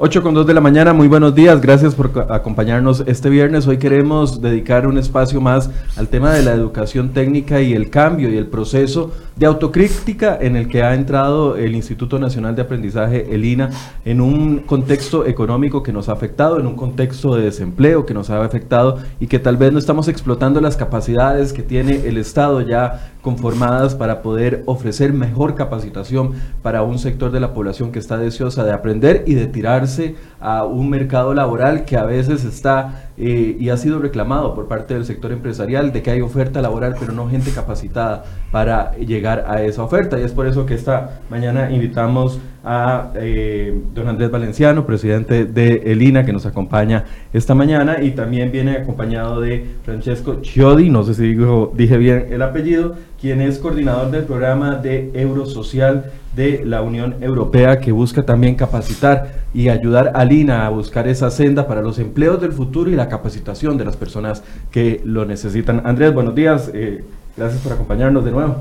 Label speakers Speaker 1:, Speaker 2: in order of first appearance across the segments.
Speaker 1: 8 con 2 de la mañana, muy buenos días, gracias por acompañarnos este viernes. Hoy queremos dedicar un espacio más al tema de la educación técnica y el cambio y el proceso de autocrítica en el que ha entrado el Instituto Nacional de Aprendizaje, el INA, en un contexto económico que nos ha afectado, en un contexto de desempleo que nos ha afectado y que tal vez no estamos explotando las capacidades que tiene el Estado ya conformadas para poder ofrecer mejor capacitación para un sector de la población que está deseosa de aprender y de tirarse a un mercado laboral que a veces está eh, y ha sido reclamado por parte del sector empresarial de que hay oferta laboral pero no gente capacitada para llegar a esa oferta y es por eso que esta mañana invitamos a eh, don Andrés Valenciano, presidente de ELINA, que nos acompaña esta mañana y también viene acompañado de Francesco Chiodi, no sé si dije bien el apellido, quien es coordinador del programa de Eurosocial de la Unión Europea que busca también capacitar y ayudar a Lina a buscar esa senda para los empleos del futuro y la capacitación de las personas que lo necesitan. Andrés, buenos días, eh, gracias por acompañarnos de nuevo.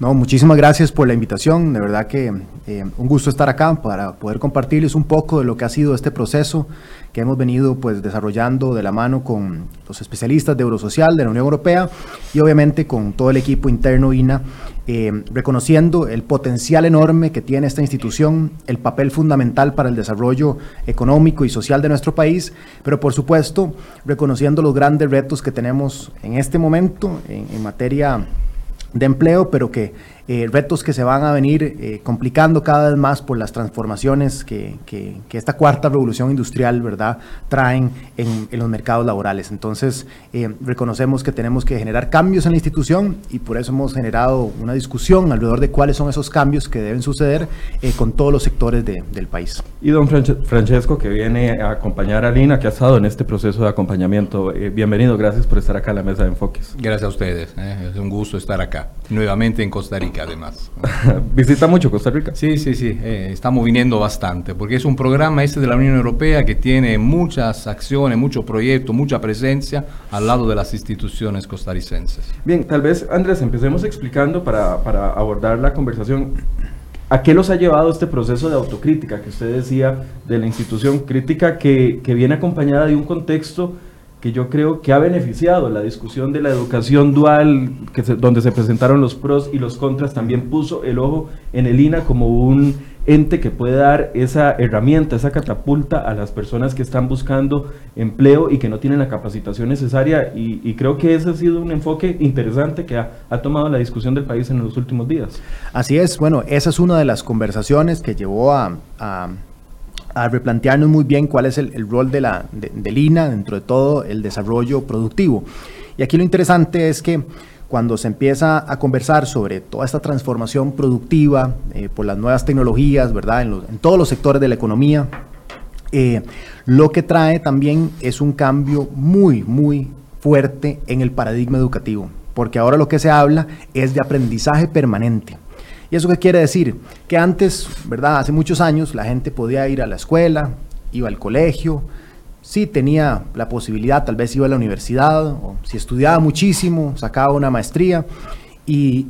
Speaker 2: No, muchísimas gracias por la invitación. De verdad que eh, un gusto estar acá para poder compartirles un poco de lo que ha sido este proceso que hemos venido pues desarrollando de la mano con los especialistas de Eurosocial de la Unión Europea y obviamente con todo el equipo interno INA, eh, reconociendo el potencial enorme que tiene esta institución, el papel fundamental para el desarrollo económico y social de nuestro país, pero por supuesto reconociendo los grandes retos que tenemos en este momento en, en materia de empleo, pero que eh, retos que se van a venir eh, complicando cada vez más por las transformaciones que, que, esta cuarta revolución industrial ¿verdad? traen en, en los mercados laborales. Entonces, eh, reconocemos que tenemos que generar cambios en la institución y por eso hemos generado una discusión alrededor de cuáles son esos cambios que deben suceder con todos los sectores de, del país.
Speaker 1: Y don Francesco, que viene a acompañar a Lina, que ha estado en este proceso de acompañamiento. bienvenido, gracias por estar acá en la mesa de enfoques.
Speaker 3: Gracias a ustedes, es un gusto estar acá, nuevamente en Costa Rica además.
Speaker 1: ¿Visita mucho Costa Rica?
Speaker 3: Sí, sí, sí, eh, estamos viniendo bastante, porque es un programa este de la Unión Europea que tiene muchas acciones, muchos proyectos, mucha presencia al lado de las instituciones costarricenses.
Speaker 1: Bien, tal vez Andrés, empecemos explicando para, para abordar la conversación. ¿A qué los ha llevado este proceso de autocrítica que usted decía de la institución? Crítica que, que viene acompañada de un contexto que yo creo que ha beneficiado la discusión de la educación dual, que donde se presentaron los pros y los contras, también puso el ojo en el INA como un ente que puede dar esa herramienta, esa catapulta a las personas que están buscando empleo y que no tienen la capacitación necesaria. Y, creo que ese ha sido un enfoque interesante que ha, tomado la discusión del país en los últimos días.
Speaker 2: Así es, bueno, esa es una de las conversaciones que llevó a replantearnos muy bien cuál es el, rol de la, de, del INA dentro de todo el desarrollo productivo. Y aquí lo interesante es que cuando se empieza a conversar sobre toda esta transformación productiva eh, por las nuevas tecnologías, ¿verdad? En, todos los sectores de la economía, eh, lo que trae también es un cambio muy, muy fuerte en el paradigma educativo, porque ahora lo que se habla es de aprendizaje permanente. ¿Y eso qué quiere decir? Que antes, ¿verdad? Hace muchos años la gente podía ir a la escuela, iba al colegio, sí tenía la posibilidad, tal vez iba a la universidad, o si estudiaba muchísimo, sacaba una maestría, y,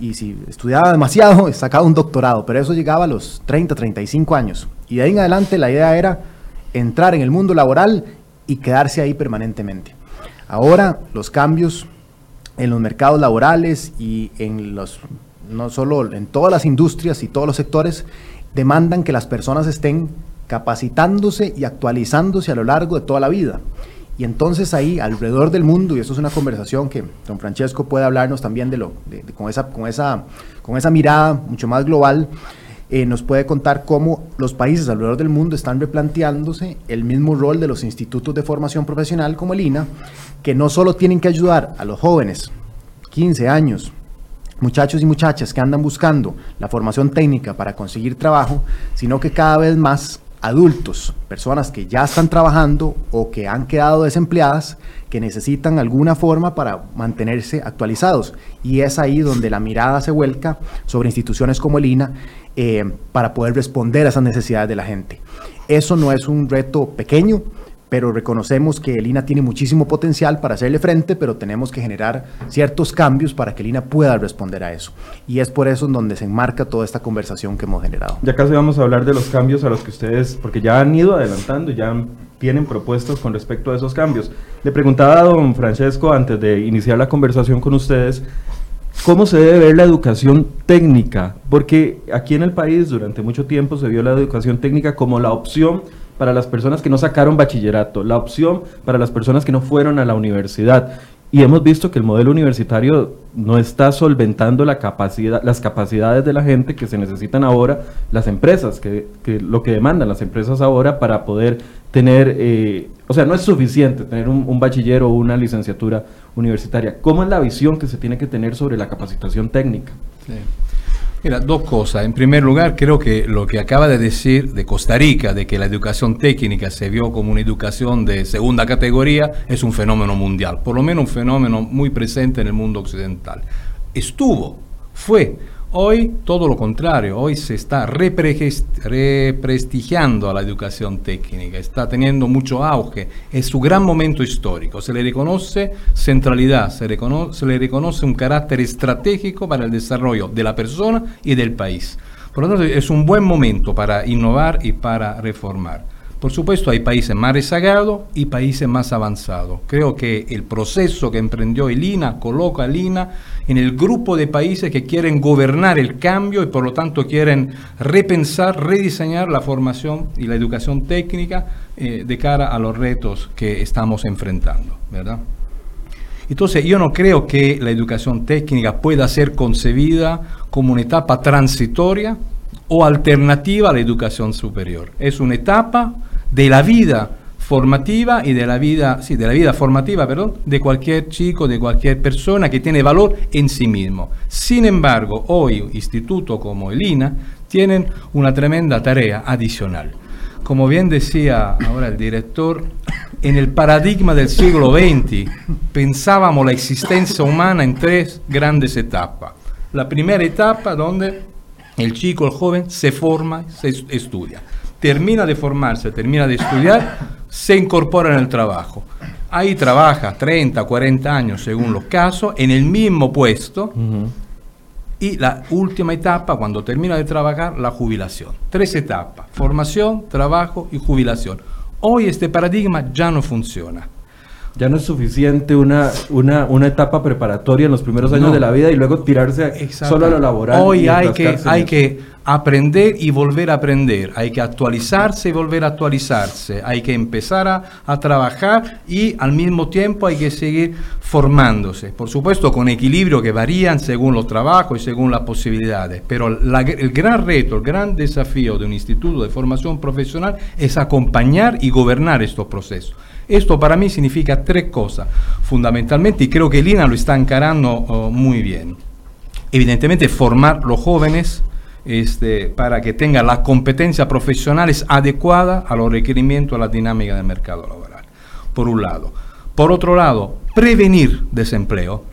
Speaker 2: y, si estudiaba demasiado, sacaba un doctorado, pero eso llegaba a los 30, 35 años. Y de ahí en adelante la idea era entrar en el mundo laboral y quedarse ahí permanentemente. Ahora los cambios en los mercados laborales y en los no solo en todas las industrias y todos los sectores, demandan que las personas estén capacitándose y actualizándose a lo largo de toda la vida. Y entonces ahí, alrededor del mundo, y eso es una conversación que don Francesco puede hablarnos también de lo, con, esa, con, esa, con esa mirada mucho más global, eh, nos puede contar cómo los países alrededor del mundo están replanteándose el mismo rol de los institutos de formación profesional como el INA, que no solo tienen que ayudar a los jóvenes, 15 años, muchachos y muchachas que andan buscando la formación técnica para conseguir trabajo, sino que cada vez más adultos, personas que ya están trabajando o que han quedado desempleadas, que necesitan alguna forma para mantenerse actualizados. Y es ahí donde la mirada se vuelca sobre instituciones como el INA eh, para poder responder a esas necesidades de la gente. Eso no es un reto pequeño, pero reconocemos que el INA tiene muchísimo potencial para hacerle frente, pero tenemos que generar ciertos cambios para que el INA pueda responder a eso. Y es por eso en donde se enmarca toda esta conversación que hemos generado.
Speaker 1: Ya casi vamos a hablar de los cambios a los que ustedes, porque ya han ido adelantando, ya tienen propuestas con respecto a esos cambios. Le preguntaba a don Francesco antes de iniciar la conversación con ustedes, ¿Cómo se debe ver la educación técnica? Porque aquí en el país durante mucho tiempo se vio la educación técnica como la opción para las personas que no sacaron bachillerato, la opción para las personas que no fueron a la universidad. Y hemos visto que el modelo universitario no está solventando la capacidad, las capacidades de la gente que se necesitan ahora, las empresas, que, lo que demandan las empresas ahora para poder tener, eh, o sea, no es suficiente tener un, un bachiller o una licenciatura universitaria. ¿Cómo es la visión que se tiene que tener sobre la capacitación técnica?
Speaker 3: Sí. Mira, dos cosas. En primer lugar, creo que lo que acaba de decir de Costa Rica, de que la educación técnica se vio como una educación de segunda categoría, es un fenómeno mundial, por lo menos un fenómeno muy presente en el mundo occidental. Estuvo, fue Hoy todo lo contrario, hoy se está represtigiando a la educación técnica, está teniendo mucho auge, es su gran momento histórico, se le reconoce centralidad, se, se le reconoce un carácter estratégico para el desarrollo de la persona y del país. Por lo tanto, es un buen momento para innovar y para reformar. Por supuesto, hay países más rezagados y países más avanzados. Creo que el proceso que emprendió el INA coloca al INA en el grupo de países que quieren gobernar el cambio y por lo tanto quieren repensar, rediseñar la formación y la educación técnica eh, de cara a los retos que estamos enfrentando, ¿verdad? Entonces yo no creo que la educación técnica pueda ser concebida como una etapa transitoria o alternativa a la educación superior. Es una etapa de la vida formativa y de la vida, sí, de la vida formativa, perdón, de cualquier chico, de cualquier persona que tiene valor en sí mismo. Sin embargo, hoy institutos como el INA tienen una tremenda tarea adicional. Como bien decía ahora el director, en el paradigma del siglo XX pensábamos la existencia humana en tres grandes etapas. La primera etapa donde el chico, el joven, se forma, se estudia termina de formarse, termina de estudiar, se incorpora en el trabajo. Ahí trabaja 30, 40 años según los casos, en el mismo puesto. Y la última etapa, cuando termina de trabajar, la jubilación. Tres etapas, formación, trabajo y jubilación. Hoy este paradigma ya no funciona.
Speaker 1: Ya no es suficiente una, una, una etapa preparatoria en los primeros años de la vida y luego tirarse solo a lo laboral.
Speaker 3: Hoy hay que, hay que aprender y volver a aprender, hay que actualizarse y volver a actualizarse, hay que empezar a, trabajar y al mismo tiempo hay que seguir formándose, por supuesto con equilibrio que varían según los trabajos y según las posibilidades, pero el gran reto, el gran desafío de un instituto de formación profesional es acompañar y gobernar estos procesos. Esto para mí significa tres cosas, fundamentalmente, y creo que Lina lo está encarando oh, muy bien. Evidentemente, formar los jóvenes, este, para que tengan las competencias profesionales adecuadas a los requerimientos, a la dinámica del mercado laboral, por un lado. Por otro lado, prevenir desempleo,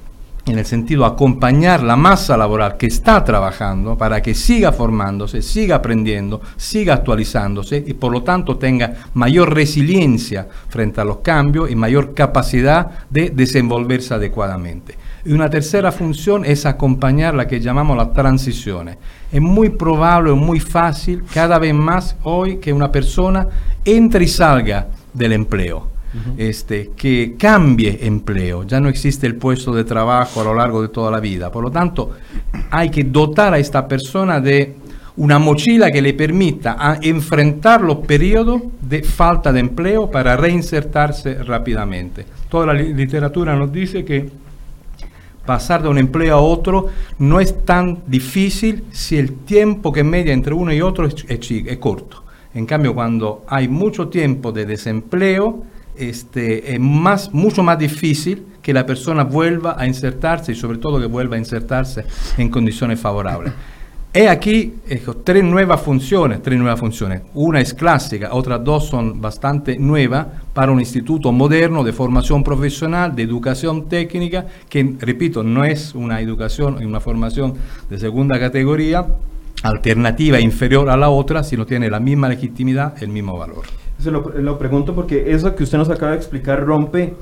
Speaker 3: en el sentido de acompañar la masa laboral que está trabajando para que siga formándose, siga aprendiendo, siga actualizándose y por lo tanto tenga mayor resiliencia frente a los cambios y mayor capacidad de desenvolverse adecuadamente. Y una tercera función es acompañar la que llamamos las transiciones. Es muy probable muy fácil cada vez más hoy que una persona entre y salga del empleo. este, que cambie empleo. Ya no existe el puesto de trabajo a lo largo de toda la vida. Por lo tanto, hay que dotar a esta persona de una mochila que le permita a enfrentar los periodos de falta de empleo para reinsertarse rápidamente. Toda la literatura nos dice que pasar de un empleo a otro no es tan difícil si el tiempo que media entre uno y otro es, corto. En cambio, cuando hay mucho tiempo de desempleo, este, es más, mucho más difícil que la persona vuelva a insertarse y sobre todo que vuelva a insertarse en condiciones favorables. He aquí tres nuevas funciones, tres nuevas funciones. Una es clásica, otras dos son bastante nuevas para un instituto moderno de formación profesional, de educación técnica, que, repito, no es una educación y una formación de segunda categoría, alternativa inferior a la otra, sino tiene la misma legitimidad, el mismo valor.
Speaker 1: Se lo, lo pregunto porque eso que usted nos acaba de explicar rompe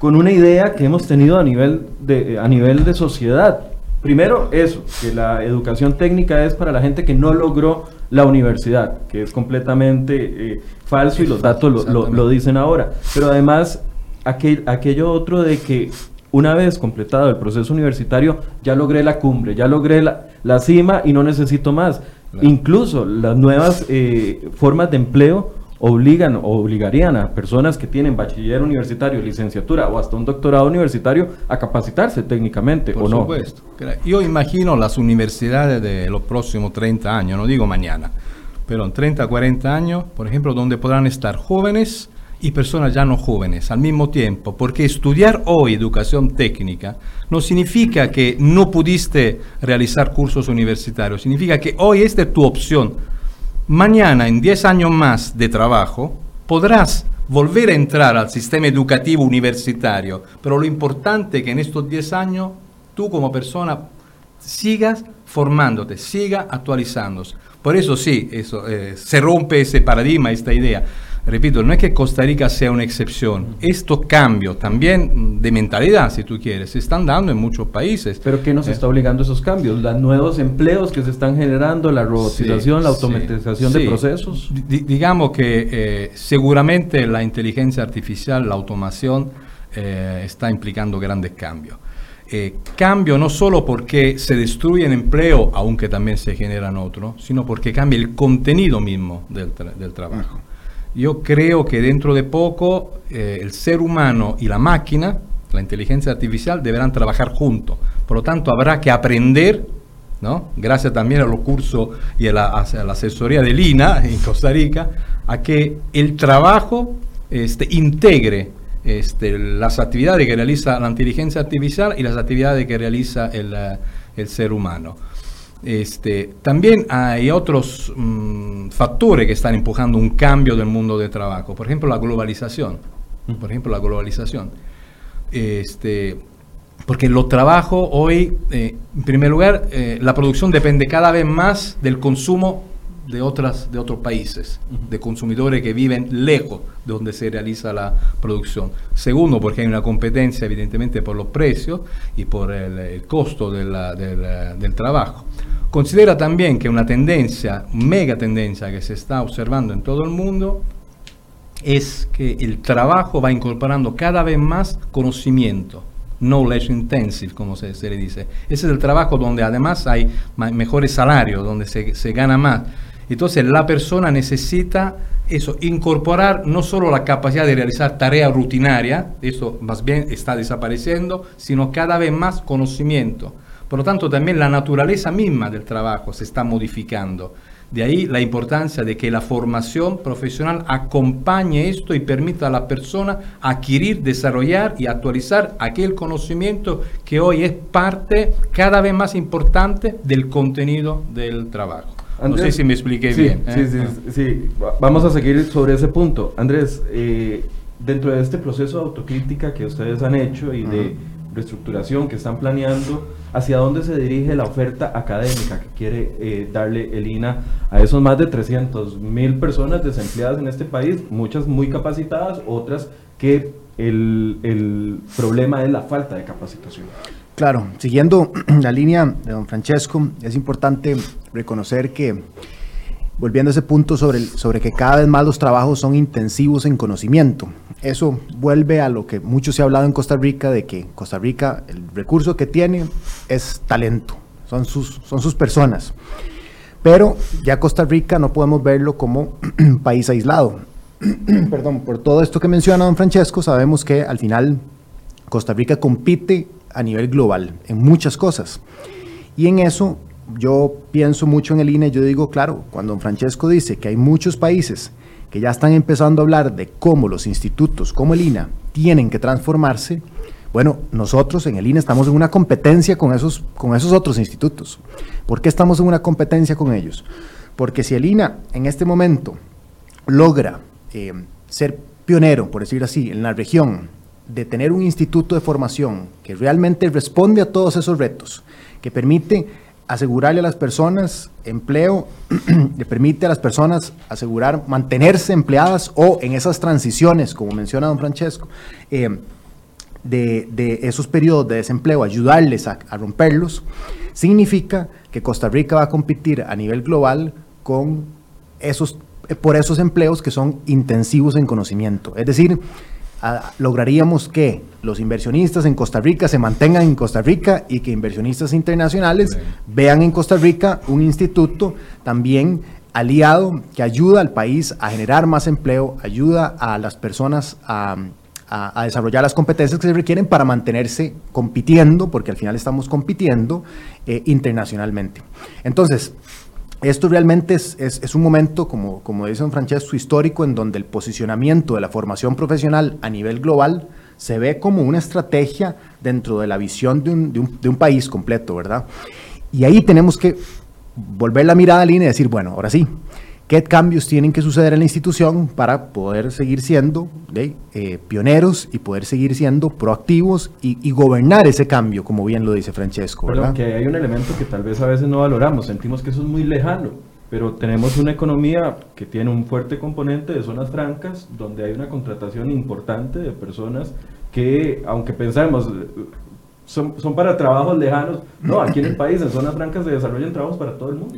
Speaker 1: con una idea que hemos tenido a nivel de, a nivel de sociedad. Primero, eso, que la educación técnica es para la gente que no logró la universidad, que es completamente eh, falso y los datos lo, lo- lo dicen ahora. Pero además, aquel- aquello otro de que una vez completado el proceso universitario, ya logré la cumbre, ya logré la, la cima y no necesito más.
Speaker 3: Claro.
Speaker 1: Incluso las nuevas eh, formas de empleo obligan o obligarían a personas que tienen bachiller universitario, licenciatura o hasta un doctorado universitario a capacitarse técnicamente
Speaker 3: Por
Speaker 1: o no.
Speaker 3: supuesto. Cra- Yo imagino las universidades de los próximos 30 años, no digo mañana, pero en 30, 40 años, por ejemplo, donde podrán estar jóvenes y personas ya no jóvenes al mismo tiempo, porque estudiar hoy educación técnica no significa que no pudiste realizar cursos universitarios, significa que hoy esta es tu opción. Mañana, en 10 años más de trabajo, podrás volver a entrar al sistema educativo universitario, pero lo importante es que en estos 10 años tú como persona sigas formándote, siga actualizándose. Por eso sí, eso, eh, se rompe ese paradigma, esta idea. Repito, no es que Costa Rica sea una excepción. Estos cambios también de mentalidad, si tú quieres, se están dando en muchos países.
Speaker 1: Pero ¿qué nos
Speaker 3: Eh,
Speaker 1: está obligando a esos cambios? Los nuevos empleos que se están generando, la robotización,
Speaker 3: Sí,
Speaker 1: la
Speaker 3: sí,
Speaker 1: automatización de
Speaker 3: sí.
Speaker 1: procesos.
Speaker 3: Di- digamos que eh, seguramente la inteligencia artificial, la automación, eh, está implicando grandes cambios. Eh, cambio no solo porque se destruyen empleo, aunque también se generan otros, sino porque cambia el contenido mismo del, tra- del trabajo. Yo creo que dentro de poco eh, el ser humano y la máquina, la inteligencia artificial, deberán trabajar juntos. Por lo tanto, habrá que aprender, ¿no? gracias también a los cursos y a la, asesoría de Lina en Costa Rica, a que el trabajo este, integre este, las actividades que realiza la inteligencia artificial y las actividades que realiza el, eh, el ser humano. Este, también hay otros mm, factores que están empujando un cambio del mundo de trabajo. Por ejemplo, la globalización. Por ejemplo, la globalización. Este, porque los trabajos hoy, eh, en primer lugar, eh, la producción depende cada vez más del consumo de, otras, de otros países, de consumidores que viven lejos de donde se realiza la producción. Segundo, porque hay una competencia evidentemente por los precios y por el, el costo de la- del trabajo. Considera también que una tendencia, mega tendencia que se está observando en todo el mundo, es que el trabajo va incorporando cada vez más conocimiento, knowledge intensive, como se, le dice. Ese es el trabajo donde además hay mejores salarios, donde se, se gana más. Entonces la persona necesita eso, incorporar no solo la capacidad de realizar tareas rutinarias, eso más bien está desapareciendo, sino cada vez más conocimiento. Por lo tanto, también la naturaleza misma del trabajo se está modificando. De ahí la importancia de que la formación profesional acompañe esto y permita a la persona adquirir, desarrollar y actualizar aquel conocimiento que hoy es parte cada vez más importante del contenido del trabajo. no
Speaker 1: Andrés,
Speaker 3: sé si me expliqué
Speaker 1: sí,
Speaker 3: bien.
Speaker 1: Sí,
Speaker 3: ¿eh?
Speaker 1: sí,
Speaker 3: Ah.
Speaker 1: sí. Va- Vamos a seguir sobre ese punto. Andrés, eh, dentro de este proceso de autocrítica que ustedes han hecho y de reestructuración que están planeando, ¿hacia dónde se dirige la oferta académica que quiere eh, darle el INA a esos más de 300 mil personas desempleadas en este país? Muchas muy capacitadas, otras que el, el problema es la falta de capacitación.
Speaker 2: Claro, siguiendo la línea de don Francesco, es importante reconocer que, volviendo a ese punto sobre, sobre que cada vez más los trabajos son intensivos en conocimiento, eso vuelve a lo que mucho se ha hablado en Costa Rica, de que Costa Rica, el recurso que tiene es talento, son sus, son sus personas. Pero ya Costa Rica no podemos verlo como un país aislado. Perdón, por todo esto que menciona don Francesco, sabemos que al final Costa Rica compite a nivel global en muchas cosas. Y en eso yo pienso mucho en el INE, yo digo, claro, cuando don Francesco dice que hay muchos países que ya están empezando a hablar de cómo los institutos, como el INA, tienen que transformarse, bueno, nosotros en el INE estamos en una competencia con esos, con esos otros institutos. ¿Por qué estamos en una competencia con ellos? Porque si el INA en este momento logra eh, ser pionero, por decir así, en la región, de tener un instituto de formación que realmente responde a todos esos retos, que permite asegurarle a las personas empleo, le permite a las personas asegurar mantenerse empleadas o en esas transiciones, como menciona don Francesco, eh, de, esos periodos de desempleo, ayudarles a, romperlos, significa que Costa Rica va a competir a nivel global con esos, por esos empleos que son intensivos en conocimiento. Es decir, lograríamos que los inversionistas en Costa Rica se mantengan en Costa Rica y que inversionistas internacionales vean en Costa Rica un instituto también aliado que ayuda al país a generar más empleo, ayuda a las personas a, desarrollar las competencias que se requieren para mantenerse compitiendo, porque al final estamos compitiendo eh, internacionalmente. Entonces, esto realmente es, un momento, como, como dice don Francesco, histórico en donde el posicionamiento de la formación profesional a nivel global se ve como una estrategia dentro de la visión de un, de un país completo, ¿verdad? Y ahí tenemos que volver la mirada a línea y decir, bueno, ahora sí, qué cambios tienen que suceder en la institución para poder seguir siendo eh, pioneros y poder seguir siendo proactivos y, gobernar ese cambio, como bien lo dice Francesco.
Speaker 1: ¿verdad? que hay un elemento que tal vez a veces no valoramos, sentimos que eso es muy lejano, pero tenemos una economía que tiene un fuerte componente de zonas francas, donde hay una contratación importante de personas que, aunque pensamos, son, son, para trabajos lejanos. No, aquí en el país, en zonas francas, se desarrollan trabajos para todo el mundo.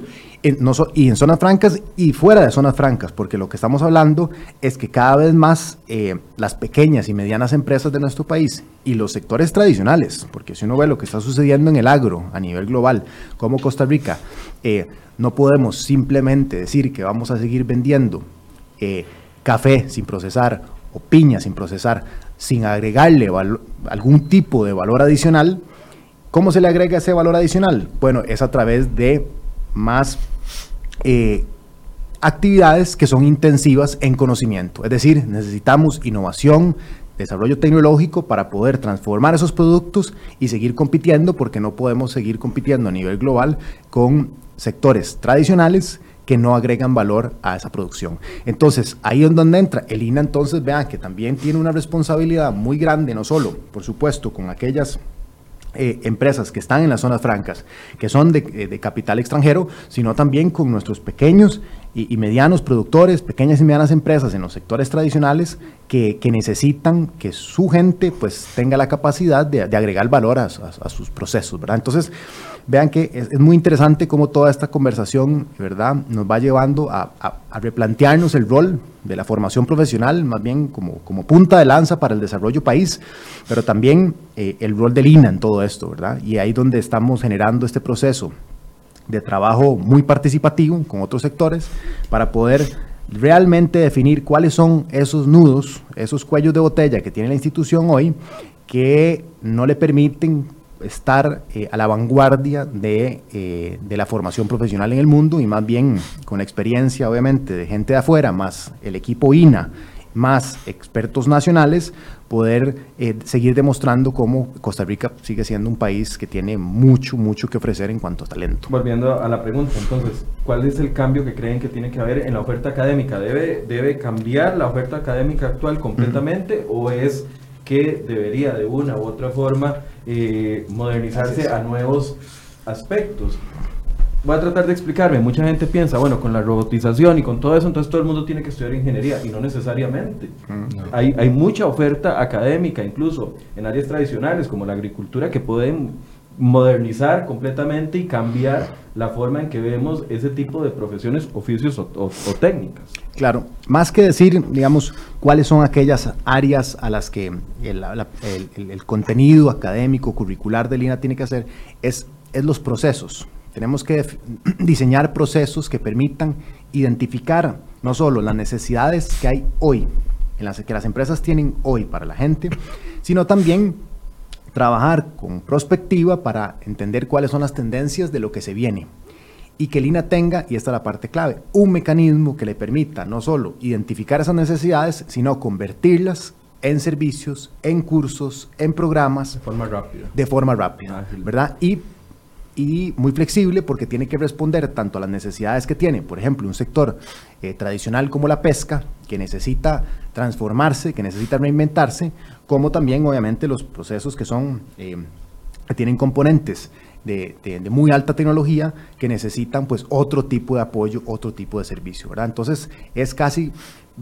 Speaker 2: y en zonas francas y fuera de zonas francas, porque lo que estamos hablando es que cada vez más eh, las pequeñas y medianas empresas de nuestro país y los sectores tradicionales, porque si uno ve lo que está sucediendo en el agro a nivel global, como Costa Rica, eh, no podemos simplemente decir que vamos a seguir vendiendo eh, café sin procesar o piña sin procesar sin agregarle algún tipo de valor adicional. ¿Cómo se le agrega ese valor adicional? Bueno, es a través de más eh, actividades que son intensivas en conocimiento. Es decir, necesitamos innovación, desarrollo tecnológico para poder transformar esos productos y seguir compitiendo, porque no podemos seguir compitiendo a nivel global con sectores tradicionales que no agregan valor a esa producción. Entonces, ahí es donde entra el INA, entonces vean que también tiene una responsabilidad muy grande, no solo, por supuesto, con aquellas eh, empresas que están en las zonas francas, que son de, eh, capital extranjero, sino también con nuestros pequeños y, medianos productores, pequeñas y medianas empresas en los sectores tradicionales que, necesitan que su gente pues tenga la capacidad de, agregar valor a, a, sus procesos, ¿verdad? Entonces, vean que es, muy interesante cómo toda esta conversación, ¿verdad?, nos va llevando a, replantearnos el rol de la formación profesional, más bien como, como punta de lanza para el desarrollo país, pero también eh, el rol del INA en todo esto, ¿verdad? Y ahí donde estamos generando este proceso de trabajo muy participativo con otros sectores para poder realmente definir cuáles son esos nudos, esos cuellos de botella que tiene la institución hoy que no le permiten estar eh, a la vanguardia de, eh, de, la formación profesional en el mundo y más bien con experiencia obviamente de gente de afuera, más el equipo INA, más expertos nacionales, poder eh, seguir demostrando cómo Costa Rica sigue siendo un país que tiene mucho, mucho que ofrecer en cuanto a talento.
Speaker 1: Volviendo a la pregunta, entonces, ¿cuál es el cambio que creen que tiene que haber en la oferta académica? ¿Debe, debe cambiar la oferta académica actual completamente o es que debería de una u otra forma eh, modernizarse a nuevos aspectos. Voy a tratar de explicarme. Mucha gente piensa, bueno, con la robotización y con todo eso, entonces todo el mundo tiene que estudiar ingeniería y no necesariamente. Mm. Hay, hay mucha oferta académica, incluso en áreas tradicionales como la agricultura, que pueden modernizar completamente y cambiar la forma en que vemos ese tipo de profesiones, oficios o, técnicas.
Speaker 2: Claro, más que decir, digamos, cuáles son aquellas áreas a las que el, contenido académico, curricular de Lina tiene que hacer, es, es los procesos. Tenemos que diseñar procesos que permitan identificar no solo las necesidades que hay hoy, en las que las empresas tienen hoy para la gente, sino también trabajar con prospectiva para entender cuáles son las tendencias de lo que se viene. Y que Lina tenga, y esta es la parte clave, un mecanismo que le permita no solo identificar esas necesidades, sino convertirlas en servicios, en cursos, en programas.
Speaker 1: De forma rápida.
Speaker 2: De forma rápida, ¿verdad? Y, y, muy flexible porque tiene que responder tanto a las necesidades que tiene, por ejemplo, un sector eh, tradicional como la pesca, que necesita transformarse, que necesita reinventarse, como también obviamente los procesos que son, eh, que tienen componentes de, muy alta tecnología que necesitan pues otro tipo de apoyo, otro tipo de servicio, ¿verdad? Entonces es casi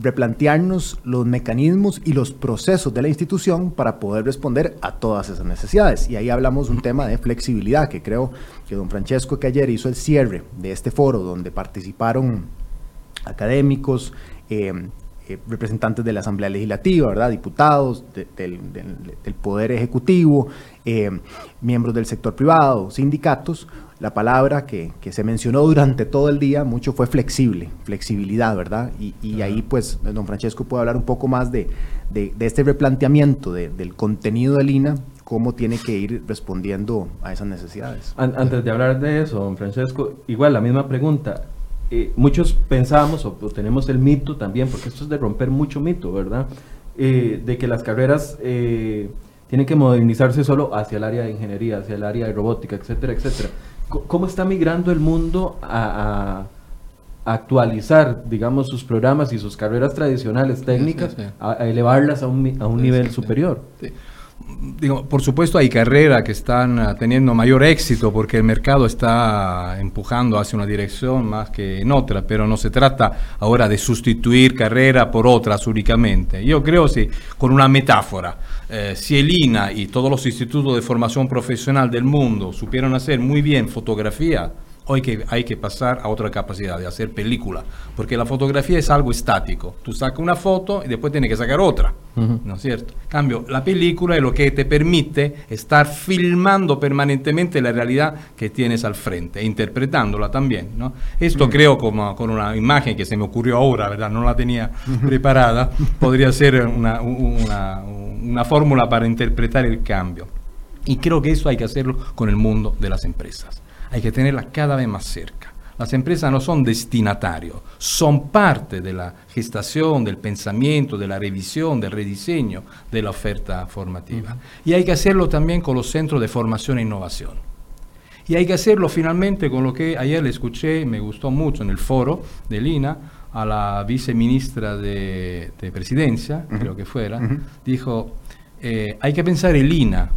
Speaker 2: replantearnos los mecanismos y los procesos de la institución para poder responder a todas esas necesidades. Y ahí hablamos un tema de flexibilidad, que creo que don Francesco que ayer hizo el cierre de este foro donde participaron académicos, eh, eh, representantes de la Asamblea Legislativa, ¿verdad? diputados del, Poder Ejecutivo, eh, miembros del sector privado, sindicatos, la palabra que, se mencionó durante todo el día mucho fue flexible, flexibilidad, ¿verdad? Y, ahí pues don Francesco puede hablar un poco más de, este replanteamiento del contenido del INA, cómo tiene que ir respondiendo a esas necesidades.
Speaker 1: Antes de hablar de eso, don Francesco, igual la misma pregunta. Eh, muchos pensamos o, tenemos el mito también, porque esto es de romper mucho mito, ¿verdad? Eh, de que las carreras eh, tienen que modernizarse solo hacia el área de ingeniería, hacia el área de robótica, etcétera, etcétera. ¿Cómo está migrando el mundo a, actualizar, digamos, sus programas y sus carreras tradicionales técnicas, A, elevarlas a un, a un nivel superior?
Speaker 3: Digo, por supuesto hay carreras que están ah, teniendo mayor éxito porque el mercado está empujando hacia una dirección más que en otra, pero no se trata ahora de sustituir carrera por otras únicamente. Yo creo sí, con una metáfora, eh, si el INA y todos los institutos de formación profesional del mundo supieron hacer muy bien fotografía, Hoy que hay que pasar a otra capacidad de hacer película, porque la fotografía es algo estático. Tú sacas una foto y después tienes que sacar otra, ¿no es cierto? cambio, la película es lo que te permite estar filmando permanentemente la realidad que tienes al frente, e interpretándola también, ¿no? Esto creo como con una imagen que se me ocurrió ahora, ¿verdad? No la tenía preparada, podría ser una, una, una fórmula para interpretar el cambio. Y creo que eso hay que hacerlo con el mundo de las empresas hay que tenerla cada vez más cerca. Las empresas no son destinatarios, son parte de la gestación, del pensamiento, de la revisión, del rediseño de la oferta formativa. Y hay que hacerlo también con los centros de formación e innovación. Y hay que hacerlo finalmente con lo que ayer le escuché, me gustó mucho en el foro de Lina, a la viceministra de, Presidencia, creo que fuera, dijo, eh, hay que pensar en Lina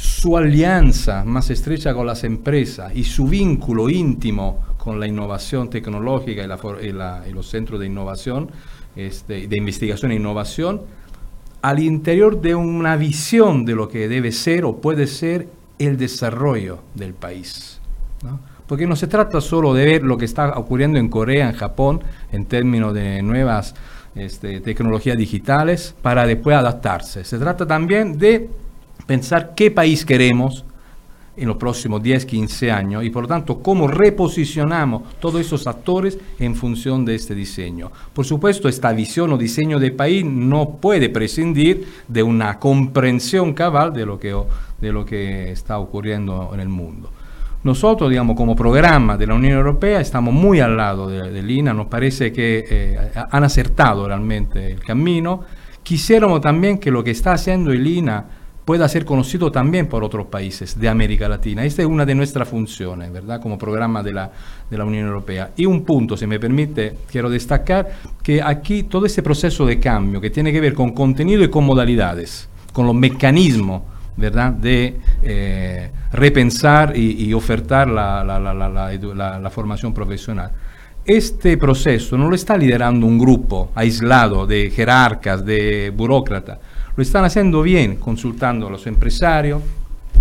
Speaker 3: su alianza más estrecha con las empresas y su vínculo íntimo con la innovación tecnológica y, los centros de innovación, este, de investigación e innovación, al interior de una visión de lo que debe ser o puede ser el desarrollo del país. Porque no se trata solo de ver lo que está ocurriendo en Corea, en Japón, en términos de nuevas este, tecnologías digitales, para después adaptarse. Se trata también de pensar qué país queremos en los próximos 10, 15 años y por lo tanto cómo reposicionamos todos esos actores en función de este diseño. Por supuesto, esta visión o diseño de país no puede prescindir de una comprensión cabal de lo que, de lo que está ocurriendo en el mundo. Nosotros, digamos, como programa de la Unión Europea, estamos muy al lado del INA, nos parece que eh, han acertado realmente el camino. Quisiéramos también que lo que está haciendo el INA pueda ser conocido también por otros países de América Latina. Esta es una de nuestras funciones, ¿verdad? Como programa de la, de la Unión Europea. Y un punto, si me permite, quiero destacar que aquí todo ese proceso de cambio que tiene que ver con contenido y con modalidades, con los mecanismos, ¿verdad? De eh, repensar y, ofertar la, la formación profesional. Este proceso no lo está liderando un grupo aislado de jerarcas, de burócratas, lo están haciendo bien, consultando a los empresarios,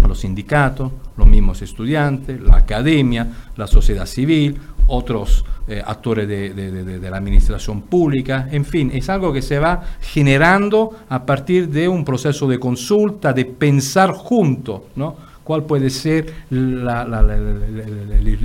Speaker 3: a los sindicatos, los mismos estudiantes, la academia, la sociedad civil, otros eh, actores de, la administración pública, en fin, es algo que se va generando a partir de un proceso de consulta, de pensar junto, ¿no? cuál puede ser el,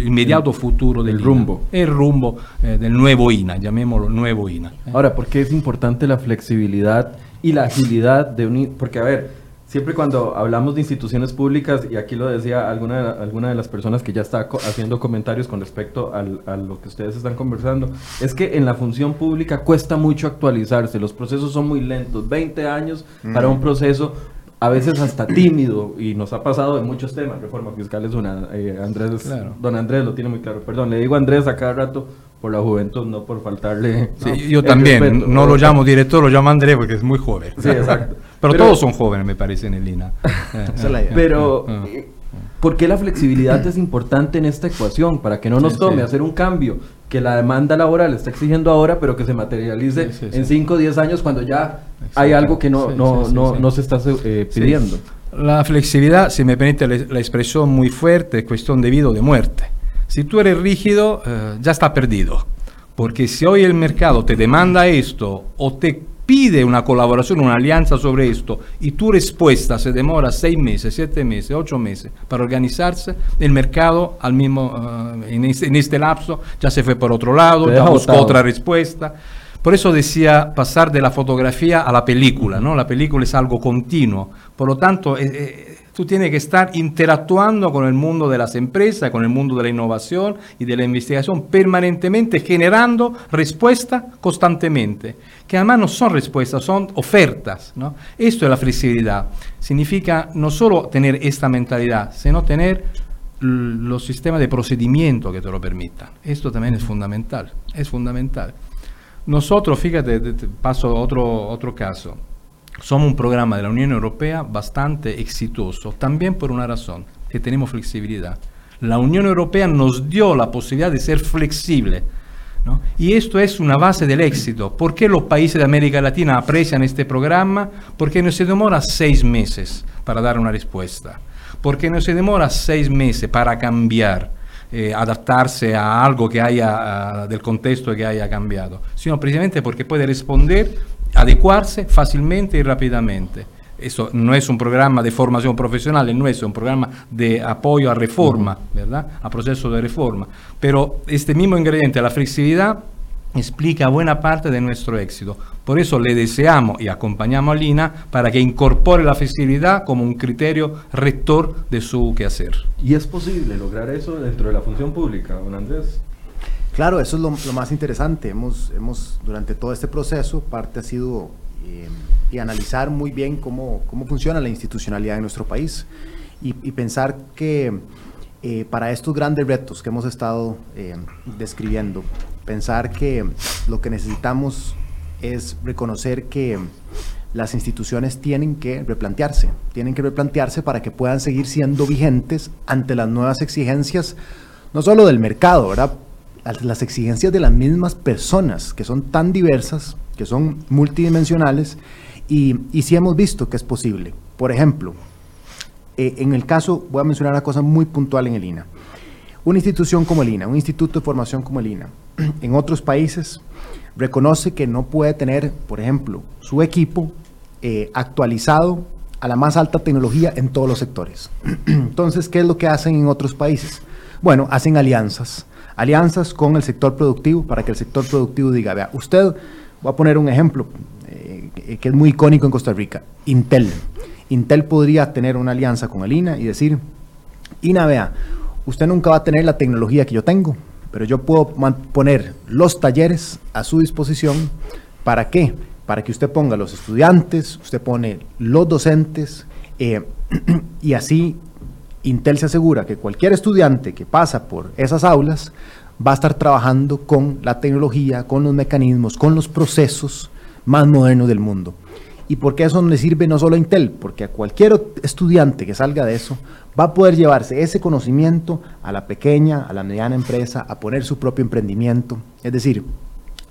Speaker 3: inmediato futuro del
Speaker 1: rumbo.
Speaker 3: El rumbo eh, del nuevo INA, llamémoslo nuevo INA.
Speaker 1: Ahora, ¿por qué es importante la flexibilidad y la agilidad de unir, porque a ver, siempre cuando hablamos de instituciones públicas, y aquí lo decía alguna, alguna de las personas que ya está haciendo comentarios con respecto al, a lo que ustedes están conversando, es que en la función pública cuesta mucho actualizarse, los procesos son muy lentos, 20 años para un proceso a veces hasta tímido, y nos ha pasado en muchos temas, reforma fiscal es una, eh, Andrés, don Andrés lo tiene muy claro, perdón, le digo Andrés a cada rato, por la juventud, no por faltarle.
Speaker 3: yo también, no lo llamo director, lo llamo Andrés porque es muy joven.
Speaker 1: Sí, exacto.
Speaker 3: Pero, todos son jóvenes, me parece, en el INA.
Speaker 1: Pero, ah. eh, ¿Por qué la flexibilidad es importante en esta ecuación? Para que no nos tome hacer un cambio que la demanda laboral está exigiendo ahora, pero que se materialice en 5 o 10 años cuando ya hay algo que no, no, no, no se está eh, pidiendo.
Speaker 3: La flexibilidad, si me permite la, expresión muy fuerte, es cuestión de vida o de muerte. Si tú eres rígido, eh, ya está perdido. Porque si hoy el mercado te demanda esto o te pide una colaboración, una alianza sobre esto y tu respuesta se demora seis meses, siete meses, ocho meses para organizarse, el mercado al mismo, eh, en, este, en, este, lapso ya se fue por otro lado, ya buscó otra respuesta. Por eso decía pasar de la fotografía a la película, ¿no? La película es algo continuo. Por lo tanto, eh, eh, tú tienes que estar interactuando con el mundo de las empresas, con el mundo de la innovación y de la investigación permanentemente, generando respuestas constantemente, que además no son respuestas, son ofertas. ¿no? Esto es la flexibilidad. Significa no solo tener esta mentalidad, sino tener los sistemas de procedimiento que te lo permitan. Esto también es fundamental, es fundamental. Nosotros, fíjate, paso otro, otro caso. Somos un programa de la Unión Europea bastante exitoso, también por una razón, que tenemos flexibilidad. La Unión Europea nos dio la posibilidad de ser flexible. Y esto es una base del éxito. ¿Por qué los países de América Latina aprecian este programa? Porque no se demora seis meses para dar una respuesta. Porque no se demora seis meses para cambiar, eh, adaptarse a algo que haya, del contexto que haya cambiado, sino precisamente porque puede responder adecuarse fácilmente y rápidamente. Eso no es un programa de formación profesional, no es un programa de apoyo a reforma, ¿verdad? A proceso de reforma. Pero este mismo ingrediente, la flexibilidad, explica buena parte de nuestro éxito. Por eso le deseamos y acompañamos a Lina para que incorpore la flexibilidad como un criterio rector de su quehacer.
Speaker 1: ¿Y es posible lograr eso dentro de la función pública, don Andrés?
Speaker 2: Claro, eso es lo, más interesante. Hemos, hemos, durante todo este proceso, parte ha sido eh, y analizar muy bien cómo, cómo, funciona la institucionalidad en nuestro país y, pensar que eh, para estos grandes retos que hemos estado eh, describiendo, pensar que lo que necesitamos es reconocer que las instituciones tienen que replantearse, tienen que replantearse para que puedan seguir siendo vigentes ante las nuevas exigencias, no solo del mercado, ¿verdad? Las exigencias de las mismas personas, que son tan diversas, que son multidimensionales, y, y sí hemos visto que es posible. Por ejemplo, eh, en el caso, voy a mencionar una cosa muy puntual en el INA. Una institución como el INA, un instituto de formación como el INA, en otros países reconoce que no puede tener, por ejemplo, su equipo eh, actualizado a la más alta tecnología en todos los sectores. Entonces, ¿qué es lo que hacen en otros países? Bueno, hacen alianzas alianzas con el sector productivo para que el sector productivo diga, vea, usted, voy a poner un ejemplo eh, que es muy icónico en Costa Rica, Intel. Intel podría tener una alianza con el INA y decir, INA, vea, usted nunca va a tener la tecnología que yo tengo, pero yo puedo poner los talleres a su disposición. ¿Para qué? Para que usted ponga los estudiantes, usted pone los docentes eh, y así Intel se asegura que cualquier estudiante que pasa por esas aulas va a estar trabajando con la tecnología, con los mecanismos, con los procesos más modernos del mundo. ¿Y por qué eso no le sirve no solo a Intel? Porque a cualquier estudiante que salga de eso va a poder llevarse ese conocimiento a la pequeña, a la mediana empresa, a poner su propio emprendimiento. Es decir,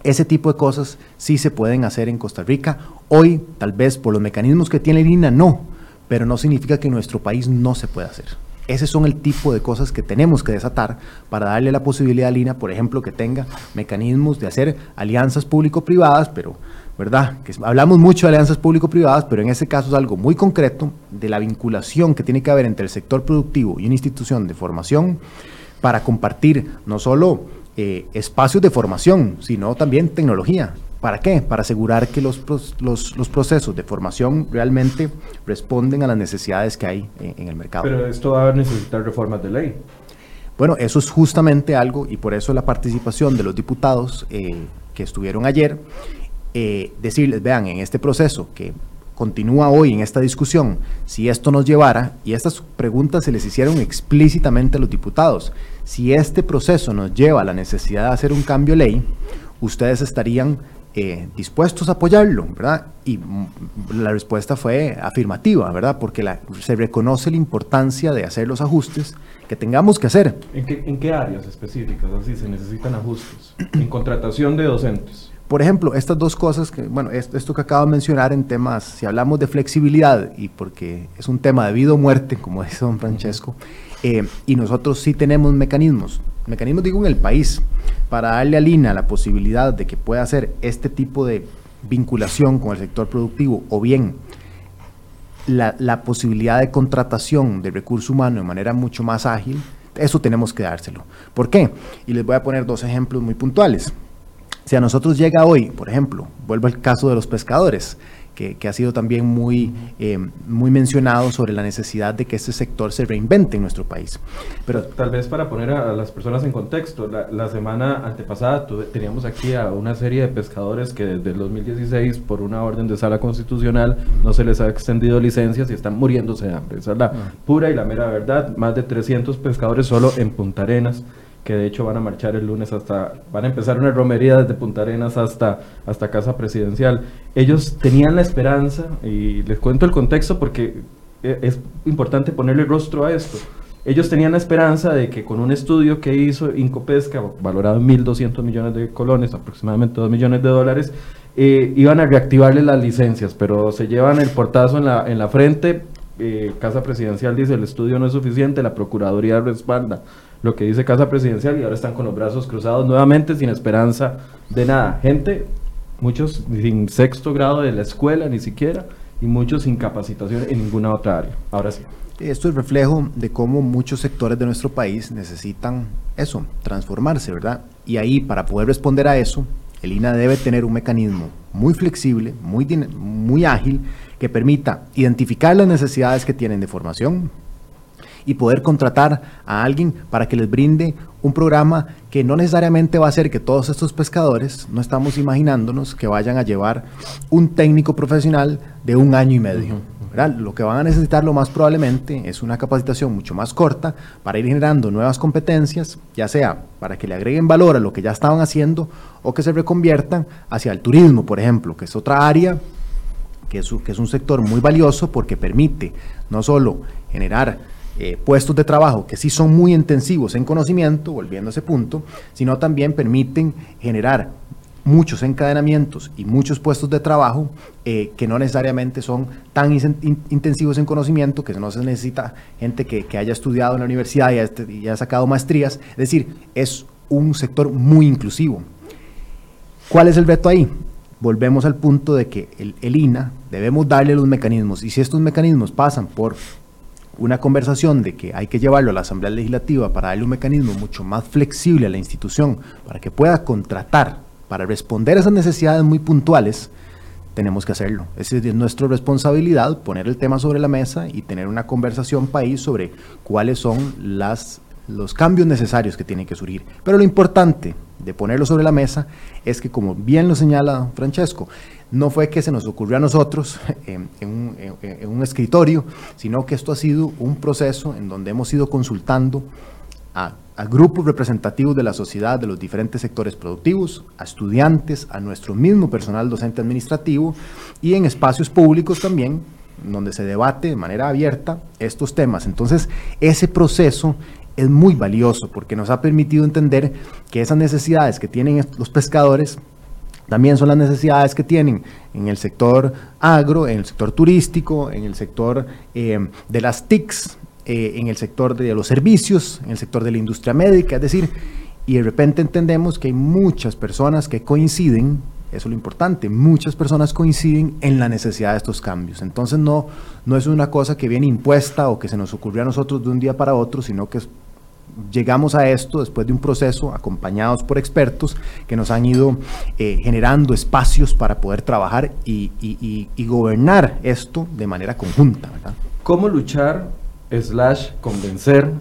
Speaker 2: ese tipo de cosas sí se pueden hacer en Costa Rica. Hoy, tal vez por los mecanismos que tiene el INA, no, pero no significa que en nuestro país no se pueda hacer. Ese son el tipo de cosas que tenemos que desatar para darle la posibilidad a Lina, por ejemplo, que tenga mecanismos de hacer alianzas público-privadas, pero, ¿verdad? Que hablamos mucho de alianzas público-privadas, pero en este caso es algo muy concreto de la vinculación que tiene que haber entre el sector productivo y una institución de formación para compartir no solo eh, espacios de formación, sino también tecnología. ¿Para qué? Para asegurar que los, los, procesos de formación realmente responden a las necesidades que hay en, el mercado.
Speaker 1: Pero esto va a necesitar reformas de ley.
Speaker 2: Bueno, eso es justamente algo y por eso la participación de los diputados eh, que estuvieron ayer, eh, decirles, vean, en este proceso que continúa hoy en esta discusión, si esto nos llevara, y estas preguntas se les hicieron explícitamente a los diputados, si este proceso nos lleva a la necesidad de hacer un cambio de ley, ustedes estarían eh, dispuestos a apoyarlo, ¿verdad? Y la respuesta fue afirmativa, ¿verdad? Porque se reconoce la importancia de hacer los ajustes que tengamos que hacer.
Speaker 1: ¿En qué, en qué áreas específicas así se necesitan ajustes? En contratación de docentes.
Speaker 2: Por ejemplo, estas dos cosas, que, bueno, esto, que acabo de mencionar en temas, si hablamos de flexibilidad, y porque es un tema de vida o muerte, como dice don Francesco, eh, y nosotros sí tenemos mecanismos, mecanismos digo en el país, para darle a Lina la posibilidad de que pueda hacer este tipo de vinculación con el sector productivo o bien la, la posibilidad de contratación de recurso humano de manera mucho más ágil, eso tenemos que dárselo. ¿Por qué? Y les voy a poner dos ejemplos muy puntuales. Si a nosotros llega hoy, por ejemplo, vuelvo al caso de los pescadores, que, ha sido también muy, eh, muy mencionado sobre la necesidad de que este sector se reinvente en nuestro país.
Speaker 1: Pero tal vez para poner a, las personas en contexto, la, semana antepasada teníamos aquí a una serie de pescadores que desde el 2016 por una orden de sala constitucional no se les ha extendido licencias y están muriéndose de hambre. Esa es la ah. pura y la mera verdad. Más de 300 pescadores solo en Punta Arenas que de hecho van a marchar el lunes hasta, van a empezar una romería desde Punta Arenas hasta, hasta Casa Presidencial. Ellos tenían la esperanza, y les cuento el contexto porque e, es importante ponerle rostro a esto. Ellos tenían la esperanza de que con un estudio que hizo Incopesca, valorado en 1.200 millones de colones, aproximadamente 2 millones de dólares, eh, iban a reactivarle las licencias, pero se llevan el portazo en la, en la frente. Eh, Casa Presidencial dice el estudio no es suficiente, la Procuraduría respalda lo que dice Casa Presidencial y ahora están con los brazos cruzados nuevamente sin esperanza de nada. Gente, muchos sin sexto grado de la escuela ni siquiera y muchos sin capacitación en ninguna otra área. Ahora sí.
Speaker 2: Esto es reflejo de cómo muchos sectores de nuestro país necesitan eso, transformarse, ¿verdad? Y ahí, para poder responder a eso, el INA debe tener un mecanismo muy flexible, muy, muy ágil, que permita identificar las necesidades que tienen de formación, y poder contratar a alguien para que les brinde un programa que no necesariamente va a ser que todos estos pescadores, no estamos imaginándonos que vayan a llevar un técnico profesional de un año y medio. Lo que van a necesitar lo más probablemente es una capacitación mucho más corta para ir generando nuevas competencias, ya sea para que le agreguen valor a lo que ya estaban haciendo o que se reconviertan hacia el turismo, por ejemplo, que es otra área que es, que es un sector muy valioso porque permite no solo generar eh, puestos de trabajo que sí son muy intensivos en conocimiento, volviendo a ese punto, sino también permiten generar muchos encadenamientos y muchos puestos de trabajo eh, que no necesariamente son tan intensivos en conocimiento, que no se necesita gente que, haya estudiado en la universidad y haya, y haya, sacado maestrías. Es decir, es un sector muy inclusivo. ¿Cuál es el reto ahí? Volvemos al punto de que el INA debemos darle los mecanismos y si estos mecanismos pasan por una conversación de que hay que llevarlo a la Asamblea Legislativa para darle un mecanismo mucho más flexible a la institución para que pueda contratar para responder a esas necesidades muy puntuales, tenemos que hacerlo. Esa es nuestra responsabilidad, poner el tema sobre la mesa y tener una conversación país sobre cuáles son las, los cambios necesarios que tienen que surgir. Pero lo importante de ponerlo sobre la mesa es que, como bien lo señala Francesco, no fue que se nos ocurrió a nosotros en, un, escritorio, sino que esto ha sido un proceso en donde hemos ido consultando a, grupos representativos de la sociedad, de los diferentes sectores productivos, a estudiantes, a nuestro mismo personal docente administrativo y en espacios públicos también, donde se debate de manera abierta estos temas. Entonces, ese proceso es muy valioso porque nos ha permitido entender que esas necesidades que tienen los pescadores también son las necesidades que tienen en el sector agro, en el sector turístico, en el sector eh, de las TICs, eh, en el sector de los servicios, en el sector de la industria médica, es decir, y de repente entendemos que hay muchas personas que coinciden, eso es lo importante, muchas personas coinciden en la necesidad de estos cambios. Entonces no, no es una cosa que viene impuesta o que se nos ocurrió a nosotros de un día para otro, sino que es llegamos a esto después de un proceso acompañados por expertos que nos han ido eh, generando espacios para poder trabajar y, gobernar esto de manera conjunta.
Speaker 1: ¿Cómo luchar, slash, convencer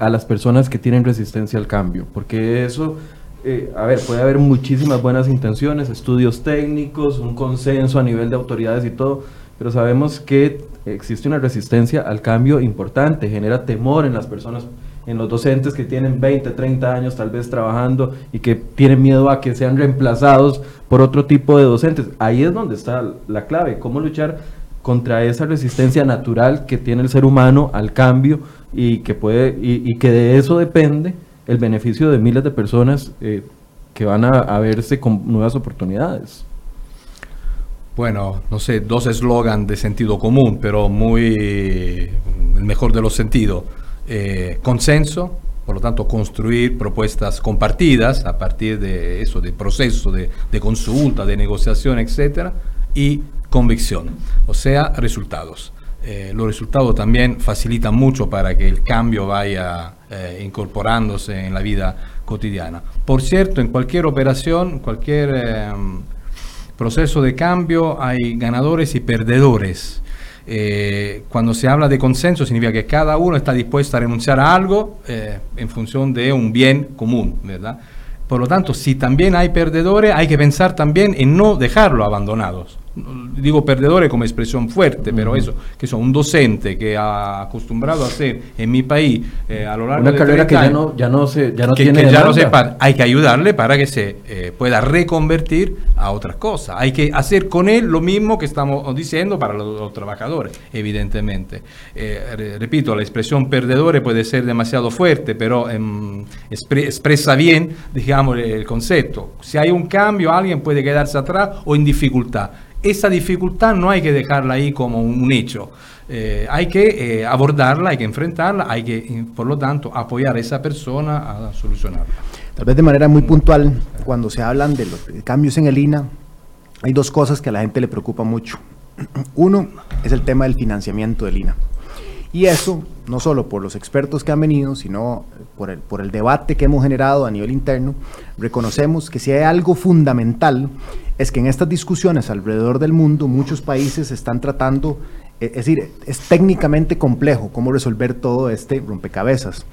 Speaker 1: a las personas que tienen resistencia al cambio? Porque eso, eh, a ver, puede haber muchísimas buenas intenciones, estudios técnicos, un consenso a nivel de autoridades y todo, pero sabemos que existe una resistencia al cambio importante, genera temor en las personas en los docentes que tienen 20, 30 años tal vez trabajando y que tienen miedo a que sean reemplazados por otro tipo de docentes. Ahí es donde está la clave, cómo luchar contra esa resistencia natural que tiene el ser humano al cambio y que puede y, que de eso depende el beneficio de miles de personas eh, que van a, verse con nuevas oportunidades.
Speaker 3: Bueno, no sé, dos eslogans de sentido común, pero muy el mejor de los sentidos. Eh, consenso, por lo tanto, construir propuestas compartidas a partir de eso, de proceso de, de consulta, de negociación, etcétera, y convicción, o sea, resultados. Eh, los resultados también facilitan mucho para que el cambio vaya eh, incorporándose en la vida cotidiana. Por cierto, en cualquier operación, cualquier em, proceso de cambio, hay ganadores y perdedores. Eh, cuando se habla de consenso significa que cada uno está dispuesto a renunciar a algo en función de un bien común, ¿verdad? Por lo tanto, si también hay perdedores, hay que pensar también en no dejarlo abandonados digo perdedores como expresión fuerte, pero eso, que son un docente que ha acostumbrado a hacer en mi país eh, a lo largo
Speaker 1: Una de carrera que ya no, ya no, se, ya no tiene
Speaker 3: que ya no sepa, hay que ayudarle para que se eh, pueda reconvertir a otras cosas. Hay que hacer con él lo mismo que estamos diciendo para los, trabajadores, evidentemente. Eh, repito, la expresión perdedores puede ser demasiado fuerte, pero em, expresa bien, digamos, el concepto. Si hay un cambio, alguien puede quedarse atrás o en dificultad esa dificultad no hay que dejarla ahí como un hecho. Eh, hay que eh, abordarla, hay que enfrentarla, hay que, eh, por lo tanto, apoyar a esa persona a solucionarla.
Speaker 2: Tal vez de manera muy puntual, cuando se hablan de los cambios en el INA, hay dos cosas que a la gente le preocupa mucho. Uno es el tema del financiamiento del INA. Y eso, no solo por los expertos que han venido, sino por el, por el debate que hemos generado a nivel interno, reconocemos que si hay algo fundamental es que en estas discusiones alrededor del mundo muchos países están tratando, eh, es decir, es técnicamente complejo cómo resolver todo este rompecabezas.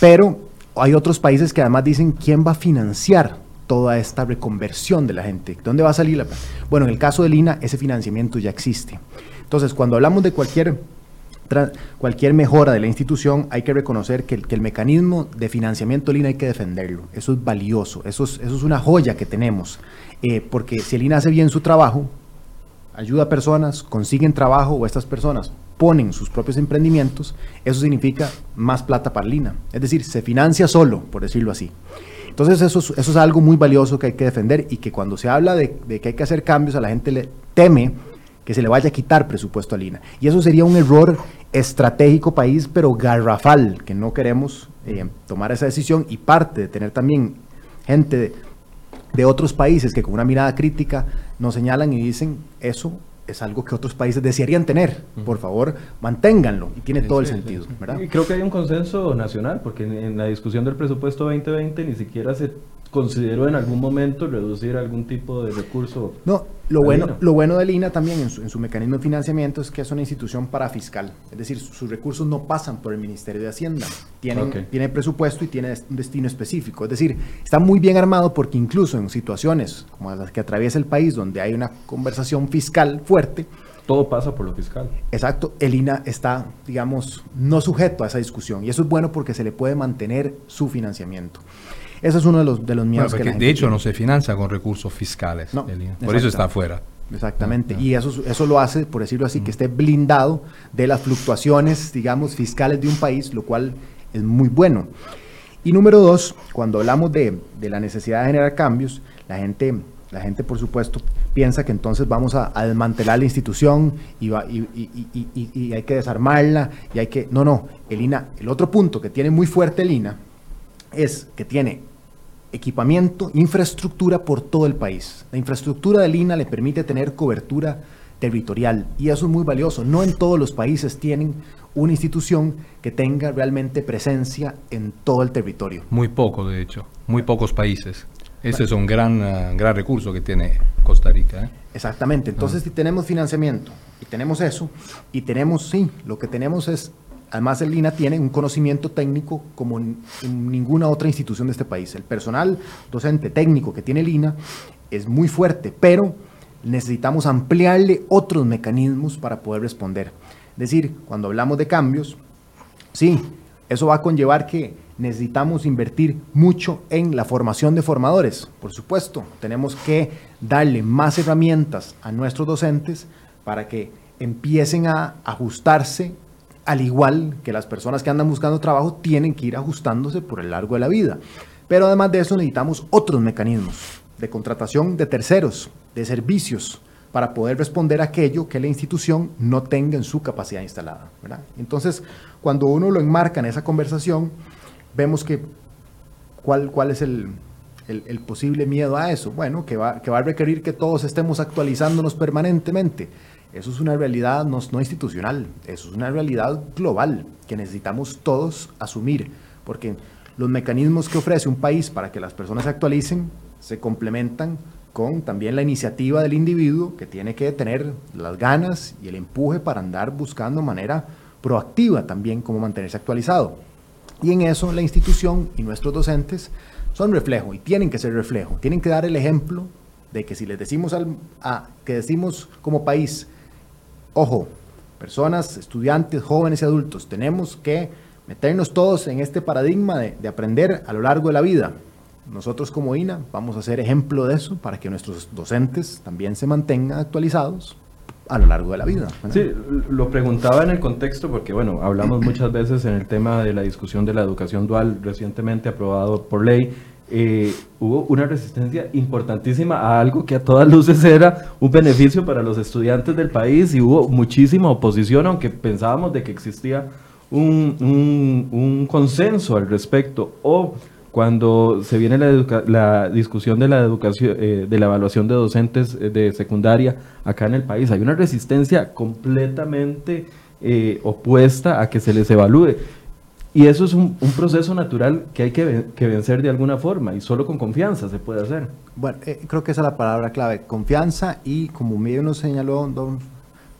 Speaker 2: Pero hay otros países que además dicen quién va a financiar toda esta reconversión de la gente. ¿Dónde va a salir la Bueno, en el caso del INA, ese financiamiento ya existe. Entonces, cuando hablamos de cualquier cualquier mejora de la institución, hay que reconocer que el, mecanismo de financiamiento del INA hay que defenderlo. Eso es valioso, eso es, eso es una joya que tenemos. Eh, porque si el INA hace bien su trabajo, ayuda a personas, consiguen trabajo o estas personas ponen sus propios emprendimientos, eso significa más plata para el. Es decir, se financia solo, por decirlo así. Entonces eso, eso es algo muy valioso que hay que defender y que cuando se habla de, de que hay que hacer cambios, a la gente le teme que se le vaya a quitar presupuesto al INA. Y eso sería un error estratégico país, pero garrafal, que no queremos eh, tomar esa decisión y parte de tener también gente de, otros países que con una mirada crítica nos señalan y dicen eso es algo que otros países desearían tener. Por favor, manténganlo. Y tiene todo el sentido.
Speaker 1: Y creo que hay un consenso nacional, porque en, la discusión del presupuesto 2020 ni siquiera se consideró en algún momento reducir algún tipo de recurso.
Speaker 2: No, lo bueno, lo bueno del INA también en su, mecanismo de financiamiento es que es una institución parafiscal, es decir, sus recursos no pasan por el Ministerio de Hacienda, tienen, tiene presupuesto y tiene un destino específico, es decir, está muy bien armado porque incluso en situaciones como las que atraviesa el país, donde hay una conversación fiscal fuerte,
Speaker 1: todo pasa por lo fiscal.
Speaker 2: Exacto, el INA está, digamos, no sujeto a esa discusión y eso es bueno porque se le puede mantener su financiamiento. Eso es uno de los, de los miedos
Speaker 3: que De hecho, no se financia con recursos fiscales. por eso está afuera.
Speaker 2: Exactamente. Y eso, eso lo hace, por decirlo así, que esté blindado de las fluctuaciones, digamos, fiscales de un país, lo cual es muy bueno. Y número dos, cuando hablamos de, la necesidad de generar cambios, la gente, la gente, por supuesto, piensa que entonces vamos a, desmantelar la institución y, va, y, y, hay que desarmarla y hay que... No, no, el INA, el otro punto que tiene muy fuerte el INA es que tiene equipamiento, infraestructura por todo el país. La infraestructura del INA le permite tener cobertura territorial y eso es muy valioso. No en todos los países tienen una institución que tenga realmente presencia en todo el territorio.
Speaker 3: Muy poco, de hecho, muy pocos países. Ese es un gran, eh, gran recurso que tiene Costa Rica. ¿eh?
Speaker 2: Exactamente, entonces ah. si tenemos financiamiento y tenemos eso, y tenemos, sí, lo que tenemos es Además, el INA tiene un conocimiento técnico como en, ninguna otra institución de este país. El personal docente técnico que tiene el INA es muy fuerte, pero necesitamos ampliarle otros mecanismos para poder responder. Es decir, cuando hablamos de cambios, sí, Eso va a conllevar que necesitamos invertir mucho en la formación de formadores. Por supuesto, tenemos que darle más herramientas a nuestros docentes para que empiecen a ajustarse al igual que las personas que andan buscando trabajo tienen que ir ajustándose por el largo de la vida. Pero además de eso necesitamos otros mecanismos de contratación de terceros, de servicios, para poder responder a aquello que la institución no tenga en su capacidad instalada. Entonces, cuando uno lo enmarca en esa conversación, vemos que cuál, cuál es el, el, posible miedo a eso. Bueno, que va, que va a requerir que todos estemos actualizándonos permanentemente. Eso es una realidad no, no institucional, eso es una realidad global que necesitamos todos asumir, porque los mecanismos que ofrece un país para que las personas se actualicen se complementan con también la iniciativa del individuo que tiene que tener las ganas y el empuje para andar buscando manera proactiva también cómo mantenerse actualizado. Y en eso la institución y nuestros docentes son reflejo y tienen que ser reflejo, tienen que dar el ejemplo de que si les decimos al, a, que decimos como país, ojo, personas, estudiantes, jóvenes y adultos, tenemos que meternos todos en este paradigma de, de aprender a lo largo de la vida, nosotros como INA vamos a ser ejemplo de eso para que nuestros docentes también se mantengan actualizados a lo largo de la vida.
Speaker 1: Sí, lo preguntaba en el contexto porque, bueno, hablamos muchas veces en el tema de la discusión de la educación dual recientemente aprobado por ley. Eh, hubo una resistencia importantísima a algo que a todas luces era un beneficio para los estudiantes del país y hubo muchísima oposición, aunque pensábamos de que existía un, consenso al respecto. O cuando se viene la, discusión de la educación, eh, de la evaluación de docentes eh, de secundaria acá en el país, hay una resistencia completamente eh, opuesta a que se les evalúe. Y eso es un, proceso natural que hay que, vencer de alguna forma y solo con confianza se puede hacer.
Speaker 2: Bueno, creo que esa es la palabra clave, confianza y como bien nos señaló don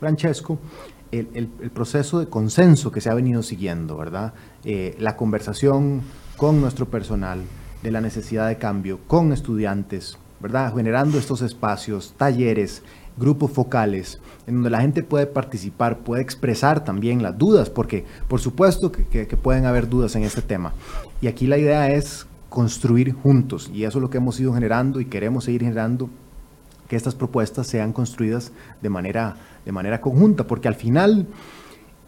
Speaker 2: Francesco, el, el, proceso de consenso que se ha venido siguiendo, ¿verdad? la conversación con nuestro personal, de la necesidad de cambio, con estudiantes, ¿verdad? Generando estos espacios, talleres, grupos focales, en donde la gente puede participar, puede expresar también las dudas, porque por supuesto que, pueden haber dudas en este tema. Y aquí la idea es construir juntos, y eso es lo que hemos ido generando y queremos seguir generando, que estas propuestas sean construidas de manera, de manera conjunta, porque al final,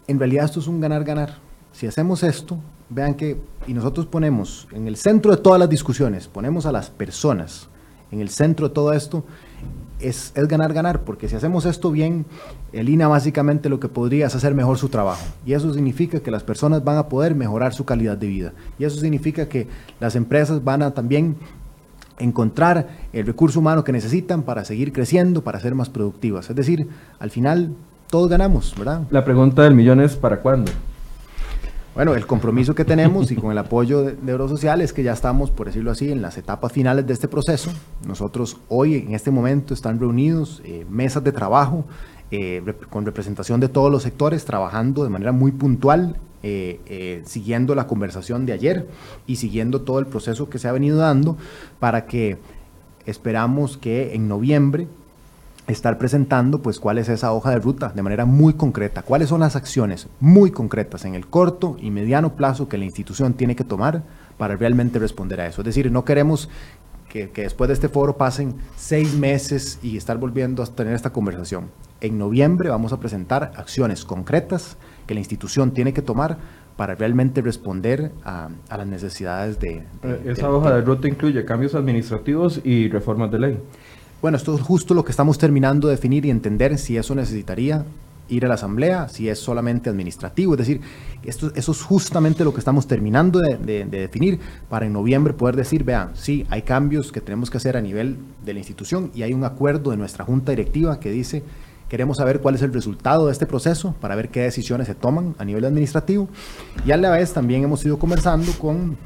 Speaker 2: en realidad esto es un ganar-ganar. Si hacemos esto, vean que, y nosotros ponemos en el centro de todas las discusiones, ponemos a las personas en el centro de todo esto, es, es, ganar, ganar, porque si hacemos esto bien, el INA básicamente lo que podría es hacer mejor su trabajo. Y eso significa que las personas van a poder mejorar su calidad de vida. Y eso significa que las empresas van a también encontrar el recurso humano que necesitan para seguir creciendo, para ser más productivas. Es decir, al final todos ganamos, ¿verdad?
Speaker 1: La pregunta del millón es ¿para cuándo?
Speaker 2: Bueno, el compromiso que tenemos y con el apoyo de, Eurosocial es que ya estamos, por decirlo así, en las etapas finales de este proceso. Nosotros hoy, en este momento, están reunidos eh, mesas de trabajo eh, con representación de todos los sectores, trabajando de manera muy puntual, eh, siguiendo la conversación de ayer y siguiendo todo el proceso que se ha venido dando para que esperamos que en noviembre estar presentando pues cuál es esa hoja de ruta de manera muy concreta, cuáles son las acciones muy concretas en el corto y mediano plazo que la institución tiene que tomar para realmente responder a eso. Es decir, no queremos que, después de este foro pasen seis meses y estar volviendo a tener esta conversación. En noviembre vamos a presentar acciones concretas que la institución tiene que tomar para realmente responder a, las necesidades de...
Speaker 1: Eh, esa hoja de ruta incluye cambios administrativos y reformas de ley.
Speaker 2: Bueno, esto es justo lo que estamos terminando de definir y entender si eso necesitaría ir a la asamblea, si es solamente administrativo. Es decir, esto, eso es justamente lo que estamos terminando de, definir para en noviembre poder decir, vean, sí, hay cambios que tenemos que hacer a nivel de la institución y hay un acuerdo de nuestra junta directiva que dice, queremos saber cuál es el resultado de este proceso para ver qué decisiones se toman a nivel administrativo. Y a la vez también hemos ido conversando con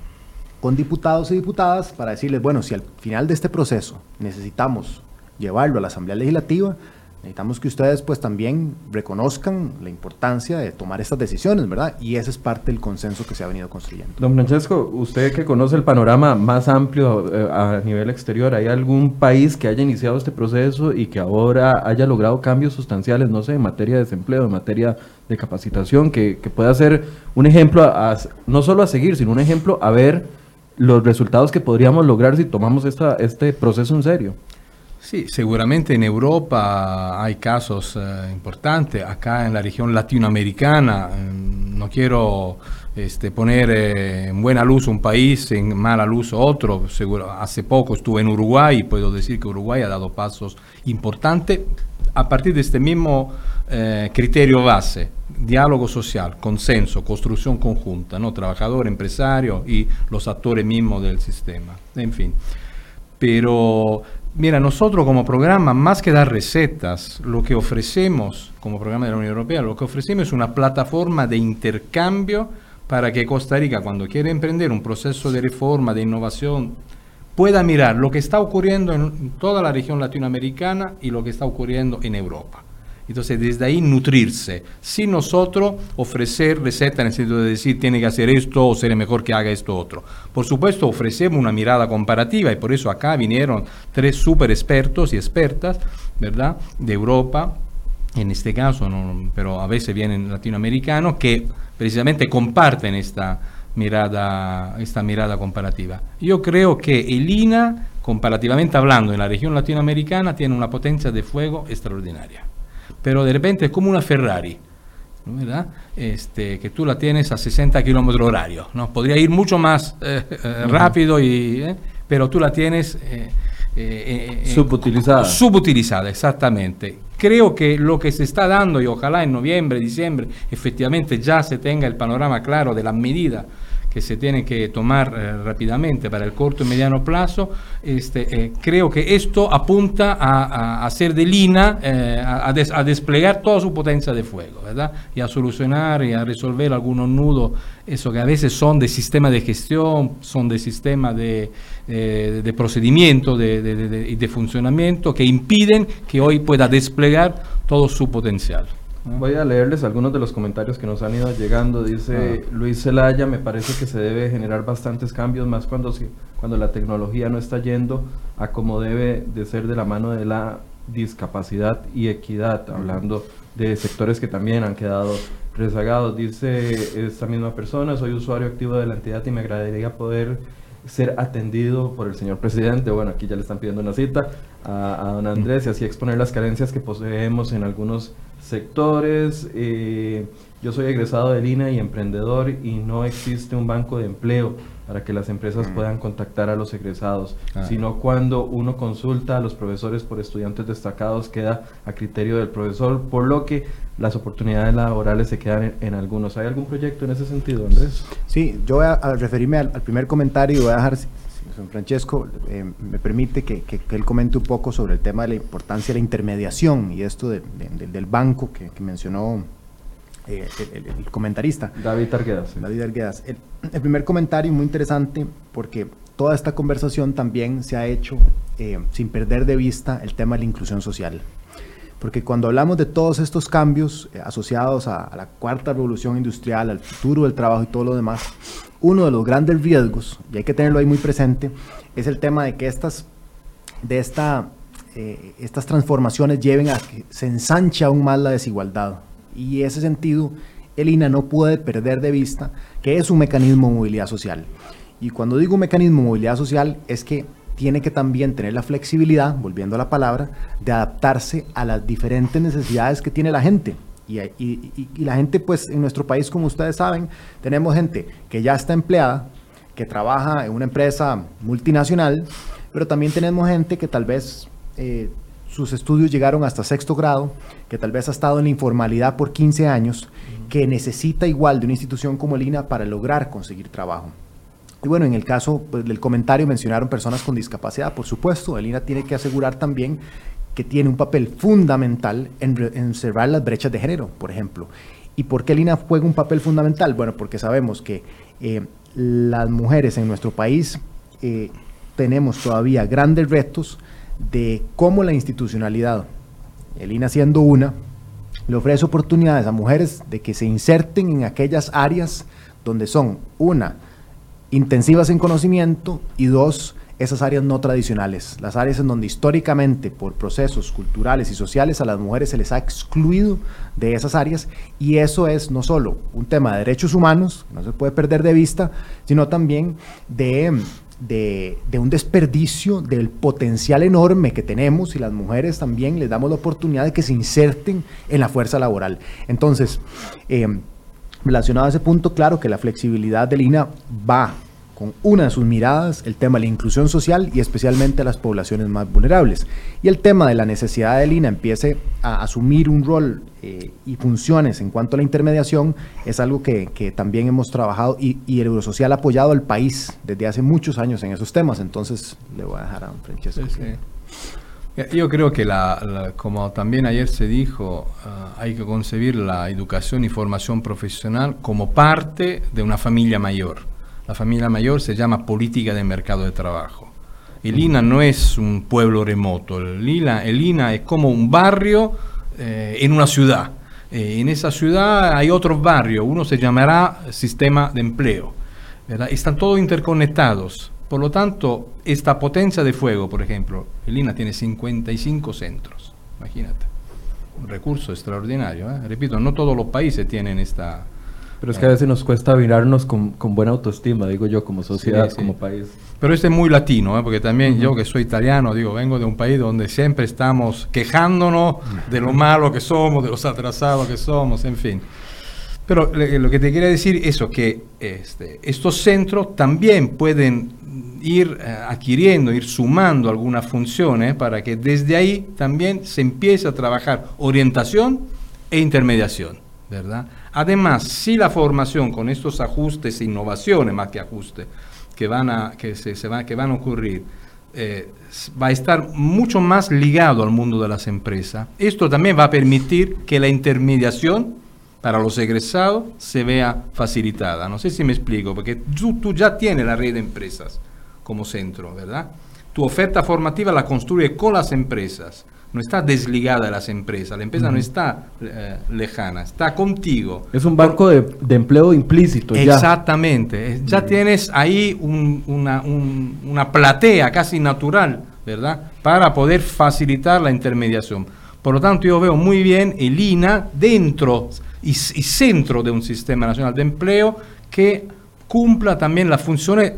Speaker 2: con diputados y diputadas para decirles, bueno, si al final de este proceso necesitamos llevarlo a la Asamblea Legislativa, Necesitamos que ustedes pues también reconozcan la importancia de tomar estas decisiones, ¿verdad? Y ese es parte del consenso que se ha venido construyendo.
Speaker 1: Don Francesco, usted que conoce el panorama más amplio eh, a nivel exterior, ¿hay algún país que haya iniciado este proceso y que ahora haya logrado cambios sustanciales, no sé, en materia de desempleo, en materia de capacitación, que, pueda ser un ejemplo, no solo a seguir, sino un ejemplo a ver los resultados que podríamos lograr si tomamos esta, este proceso en serio?
Speaker 3: Sí, seguramente en Europa hay casos eh, importantes, acá en la región latinoamericana, mm, no quiero este, poner eh, en buena luz un país, en mala luz otro, seguro, hace poco estuve en Uruguay y puedo decir que Uruguay ha dado pasos importantes a partir de este mismo eh, criterio base, diálogo social, consenso, construcción conjunta, ¿no? trabajador, empresario y los actores mismos del sistema, en fin. Pero Mira, nosotros como programa, más que dar recetas, lo que ofrecemos como programa de la Unión Europea, lo que ofrecemos es una plataforma de intercambio para que Costa Rica, cuando quiere emprender un proceso de reforma, de innovación, pueda mirar lo que está ocurriendo en toda la región latinoamericana y lo que está ocurriendo en Europa. Entonces, desde ahí nutrirse, sin nosotros ofrecer receta en el sentido de decir tiene que hacer esto o sería mejor que haga esto otro. Por supuesto, ofrecemos una mirada comparativa y por eso acá vinieron tres super expertos y expertas, ¿verdad?, de Europa, en este caso, pero a veces vienen latinoamericanos, que precisamente comparten esta mirada, esta mirada comparativa. Yo creo que el INA, comparativamente hablando, en la región latinoamericana, tiene una potencia de fuego extraordinaria pero de repente es como una Ferrari, ¿verdad? Este, que tú la tienes a 60 kilómetros horario, ¿no? Podría ir mucho más eh, eh, rápido, y, eh, pero tú la tienes...
Speaker 1: subutilizada.
Speaker 3: Subutilizada, exactamente. Creo que lo que se está dando, y ojalá en noviembre, diciembre, efectivamente ya se tenga el panorama claro de las medidas que se tienen que tomar eh, rápidamente para el corto y mediano plazo, este, eh, creo que esto apunta a, hacer de Lina, eh, a, a, desplegar toda su potencia de fuego, ¿verdad? Y a solucionar y a resolver algunos nudos, eso que a veces son de sistema de gestión, son de sistema de, de procedimiento y de funcionamiento que impiden que hoy pueda desplegar todo su potencial.
Speaker 1: Voy a leerles algunos de los comentarios que nos han ido llegando. Dice ah. Luis Zelaya, me parece que se debe generar bastantes cambios, más cuando, cuando la tecnología no está yendo a como debe de ser de la mano de la discapacidad y equidad, hablando de sectores que también han quedado rezagados. Dice esta misma persona, soy usuario activo de la entidad y me agradaría poder ser atendido por el señor presidente. Bueno, aquí ya le están pidiendo una cita a, a don Andrés y así exponer las carencias que poseemos en algunos sectores. Eh, yo soy egresado de Lina y emprendedor y no existe un banco de empleo para que las empresas mm. puedan contactar a los egresados, ah. sino cuando uno consulta a los profesores por estudiantes destacados queda a criterio del profesor, por lo que las oportunidades laborales se quedan en, algunos. ¿Hay algún proyecto en ese sentido, Andrés?
Speaker 2: Sí, yo voy a, referirme al, primer comentario y voy a dejar San Francesco eh, me permite que, él comente un poco sobre el tema de la importancia de la intermediación y esto del banco que, mencionó eh, el, comentarista.
Speaker 1: David Arguedas.
Speaker 2: David Arguedas. El, primer comentario muy interesante porque toda esta conversación también se ha hecho eh, sin perder de vista el tema de la inclusión social. Porque cuando hablamos de todos estos cambios asociados a, la cuarta revolución industrial, al futuro del trabajo y todo lo demás, uno de los grandes riesgos, y hay que tenerlo ahí muy presente, es el tema de que estas, de esta, eh, estas transformaciones lleven a que se ensanche aún más la desigualdad. Y en ese sentido, el INA no puede perder de vista que es un mecanismo de movilidad social. Y cuando digo mecanismo de movilidad social es que tiene que también tener la flexibilidad, volviendo a la palabra, de adaptarse a las diferentes necesidades que tiene la gente. Y, la gente, pues en nuestro país, como ustedes saben, tenemos gente que ya está empleada, que trabaja en una empresa multinacional, pero también tenemos gente que tal vez eh, sus estudios llegaron hasta sexto grado, que tal vez ha estado en la informalidad por 15 años, que necesita igual de una institución como el INA para lograr conseguir trabajo. Y bueno, en el caso pues, del comentario mencionaron personas con discapacidad, por supuesto, el INA tiene que asegurar también que tiene un papel fundamental en, observar las brechas de género, por ejemplo. ¿Y por qué Lina juega un papel fundamental? Bueno, porque sabemos que eh, las mujeres en nuestro país eh, tenemos todavía grandes retos de cómo la institucionalidad el INA siendo una, le ofrece oportunidades a mujeres de que se inserten en aquellas áreas donde son, una, intensivas en conocimiento y dos, esas áreas no tradicionales, las áreas en donde históricamente por procesos culturales y sociales a las mujeres se les ha excluido de esas áreas y eso es no solo un tema de derechos humanos, no se puede perder de vista, sino también de, de, un desperdicio del potencial enorme que tenemos y las mujeres también les damos la oportunidad de que se inserten en la fuerza laboral. Entonces, eh, relacionado a ese punto, claro que la flexibilidad del INA va con una de sus miradas el tema de la inclusión social y especialmente a las poblaciones más vulnerables. Y el tema de la necesidad del INA empiece a asumir un rol eh, y funciones en cuanto a la intermediación es algo que, también hemos trabajado y, el Eurosocial ha apoyado al país desde hace muchos años en esos temas. Entonces le voy a dejar a Francesco.
Speaker 3: Yo creo que, la, como también ayer se dijo, ah, hay que concebir la educación y formación profesional como parte de una familia mayor la familia mayor se llama política de mercado de trabajo. El INA no es un pueblo remoto, el INA, el INA es como un barrio eh, en una ciudad. Eh, en esa ciudad hay otro barrio, uno se llamará sistema de empleo. Están todos interconectados. Por lo tanto, esta potencia de fuego, por ejemplo, el INA tiene 55 centros. Imagínate. Un recurso extraordinario. ¿eh? Repito, no todos los países tienen esta,
Speaker 1: pero es que a veces nos cuesta mirarnos con, con buena autoestima, digo yo, como sociedad, como país.
Speaker 3: Pero este es muy latino, ¿eh? porque también yo que soy italiano, digo, vengo de un país donde siempre estamos quejándonos de lo malo que somos, de los atrasados que somos, en fin. Pero lo que te quería decir es que este, estos centros también pueden ir eh, adquiriendo, ir sumando algunas funciones para que desde ahí también se empiece a trabajar orientación e intermediación, ¿verdad? Además, si la formación con estos ajustes e innovaciones, más que ajustes, que van a, que se, que van a ocurrir, eh, va a estar mucho más ligado al mundo de las empresas, esto también va a permitir que la intermediación para los egresados se vea facilitada. No sé si me explico, porque tú, tú ya tienes la red de empresas como centro, ¿verdad? Tu oferta formativa la construye con las empresas no está desligada de las empresas, la empresa no está eh, lejana, está contigo.
Speaker 1: Es un banco de, empleo implícito.
Speaker 3: Exactamente, ya tienes ahí una, una, platea casi natural, ¿verdad? Para poder facilitar la intermediación. Por lo tanto, yo veo muy bien el INA dentro y, y centro de un sistema nacional de empleo que cumpla también las funciones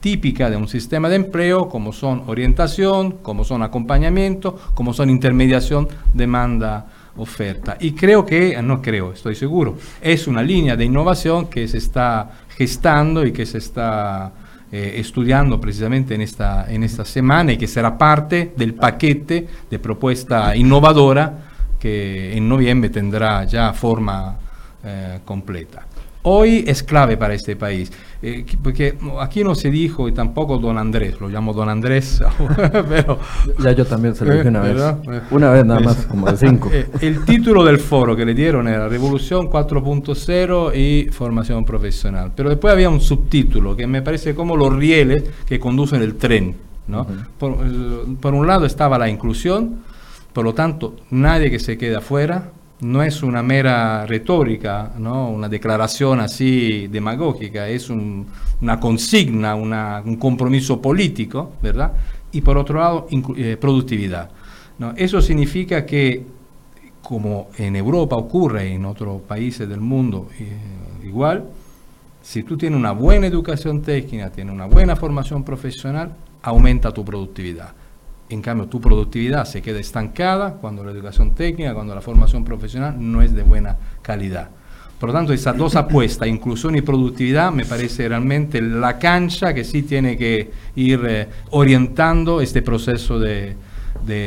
Speaker 3: típica de un sistema de empleo, como son orientación, como son acompañamiento, como son intermediación, demanda, oferta. Y creo que, no creo, estoy seguro, es una línea de innovación que se está gestando y que se está eh, estudiando precisamente en esta, en esta semana y que será parte del paquete de propuesta innovadora que en noviembre tendrá ya forma eh, completa. Hoy es clave para este país, eh, porque aquí no se dijo, y tampoco don Andrés, lo llamo don Andrés,
Speaker 1: pero... Ya yo también se lo dije una vez, una vez nada más, como de cinco.
Speaker 3: Eh, el título del foro que le dieron era Revolución 4.0 y Formación Profesional, pero después había un subtítulo que me parece como los rieles que conducen el tren, ¿no? por, por un lado estaba la inclusión, por lo tanto, nadie que se quede afuera, no es una mera retórica, ¿no? una declaración así demagógica, es una consigna, un compromiso político, ¿verdad? Y por otro lado, eh, productividad. ¿no? Eso significa que, como en Europa ocurre y en otros países del mundo eh, igual, si tú tienes una buena educación técnica, tienes una buena formación profesional, aumenta tu productividad. En cambio, tu productividad se queda estancada cuando la educación técnica, cuando la formación profesional no es de buena calidad. Por lo tanto, esas dos apuestas, inclusión y productividad, me parece realmente la cancha que sí tiene que ir eh, orientando este proceso de,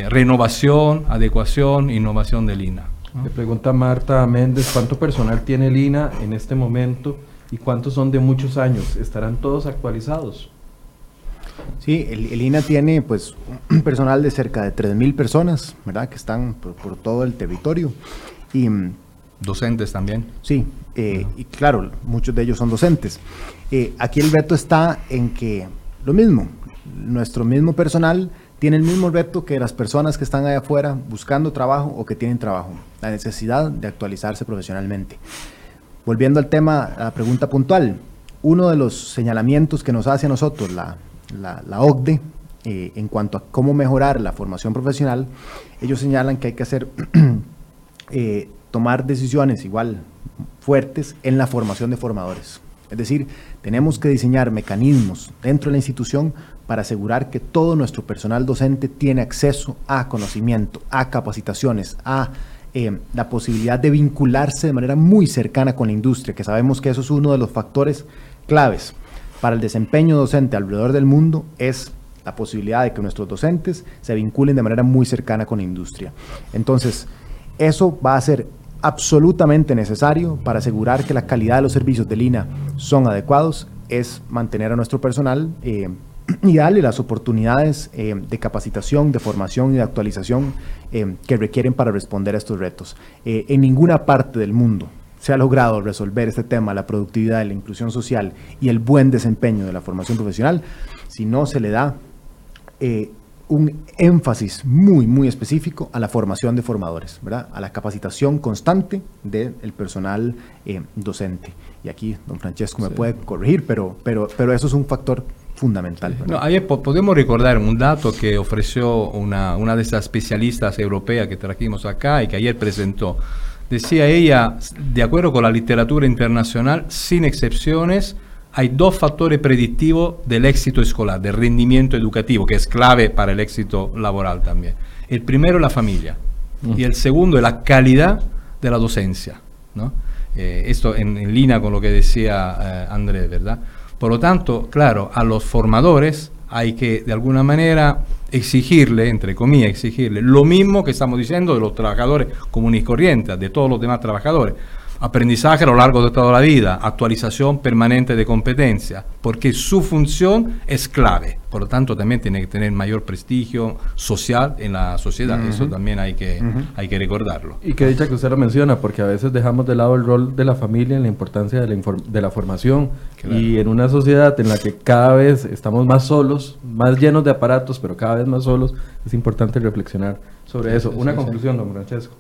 Speaker 3: renovación, adecuación, innovación del INA.
Speaker 1: Le pregunta Marta Méndez, ¿cuánto personal tiene el en este momento y cuántos son de muchos años? ¿Estarán todos actualizados?
Speaker 2: Sí, el, INA tiene pues un personal de cerca de 3.000 personas, ¿verdad? Que están por, todo el territorio. Y, mm,
Speaker 3: ¿Docentes también?
Speaker 2: Sí, eh, y claro, muchos de ellos son docentes. Eh, aquí el reto está en que lo mismo, nuestro mismo personal tiene el mismo reto que las personas que están allá afuera buscando trabajo o que tienen trabajo, la necesidad de actualizarse profesionalmente. Volviendo al tema, a la pregunta puntual, uno de los señalamientos que nos hace a nosotros la, la, OCDE eh, en cuanto a cómo mejorar la formación profesional, ellos señalan que hay que hacer, eh, tomar decisiones igual fuertes en la formación de formadores. Es decir, tenemos que diseñar mecanismos dentro de la institución para asegurar que todo nuestro personal docente tiene acceso a conocimiento, a capacitaciones, a eh, la posibilidad de vincularse de manera muy cercana con la industria, que sabemos que eso es uno de los factores claves para el desempeño docente alrededor del mundo, es la posibilidad de que nuestros docentes se vinculen de manera muy cercana con la industria. Entonces, eso va a ser absolutamente necesario para asegurar que la calidad de los servicios de Lina son adecuados es mantener a nuestro personal eh, y darle las oportunidades eh, de capacitación, de formación y de actualización eh, que requieren para responder a estos retos. en ninguna parte del mundo se ha logrado resolver este tema, la productividad, la inclusión social y el buen desempeño de la formación profesional, si no se le da un énfasis muy, muy específico a la formación de formadores, ¿verdad? a la capacitación constante del personal eh, docente. Y aquí don Francesco me puede corregir, pero, pero, pero eso es un factor fundamental.
Speaker 3: No, ayer podemos recordar un dato que ofreció una, una de esas especialistas europeas que trajimos acá y que ayer presentó. Decía ella, de acuerdo con la literatura internacional, sin excepciones, hay dos factores predictivos del éxito escolar, del rendimiento educativo, que es clave para el éxito laboral también. El primero es la familia mm. y el segundo es la calidad de la docencia. Eh, esto en, línea con lo que decía eh, Andrés, ¿verdad? Por lo tanto, claro, a los formadores hay que de alguna manera exigirle, entre comillas, exigirle lo mismo que estamos diciendo de los trabajadores comunes corrientes, de todos los demás trabajadores aprendizaje a lo largo de toda la vida, actualización permanente de competencia, porque su función es clave. Por lo tanto, también tiene que tener mayor prestigio social en la sociedad. Eso también hay que, hay que recordarlo.
Speaker 1: Y que dicha que usted lo menciona, porque a veces dejamos de lado el rol de la familia en la importancia de la, de la formación. Y en una sociedad en la que cada vez estamos más solos, más llenos de aparatos, pero cada vez más solos, es importante reflexionar sobre eso. Una conclusión, don Francesco.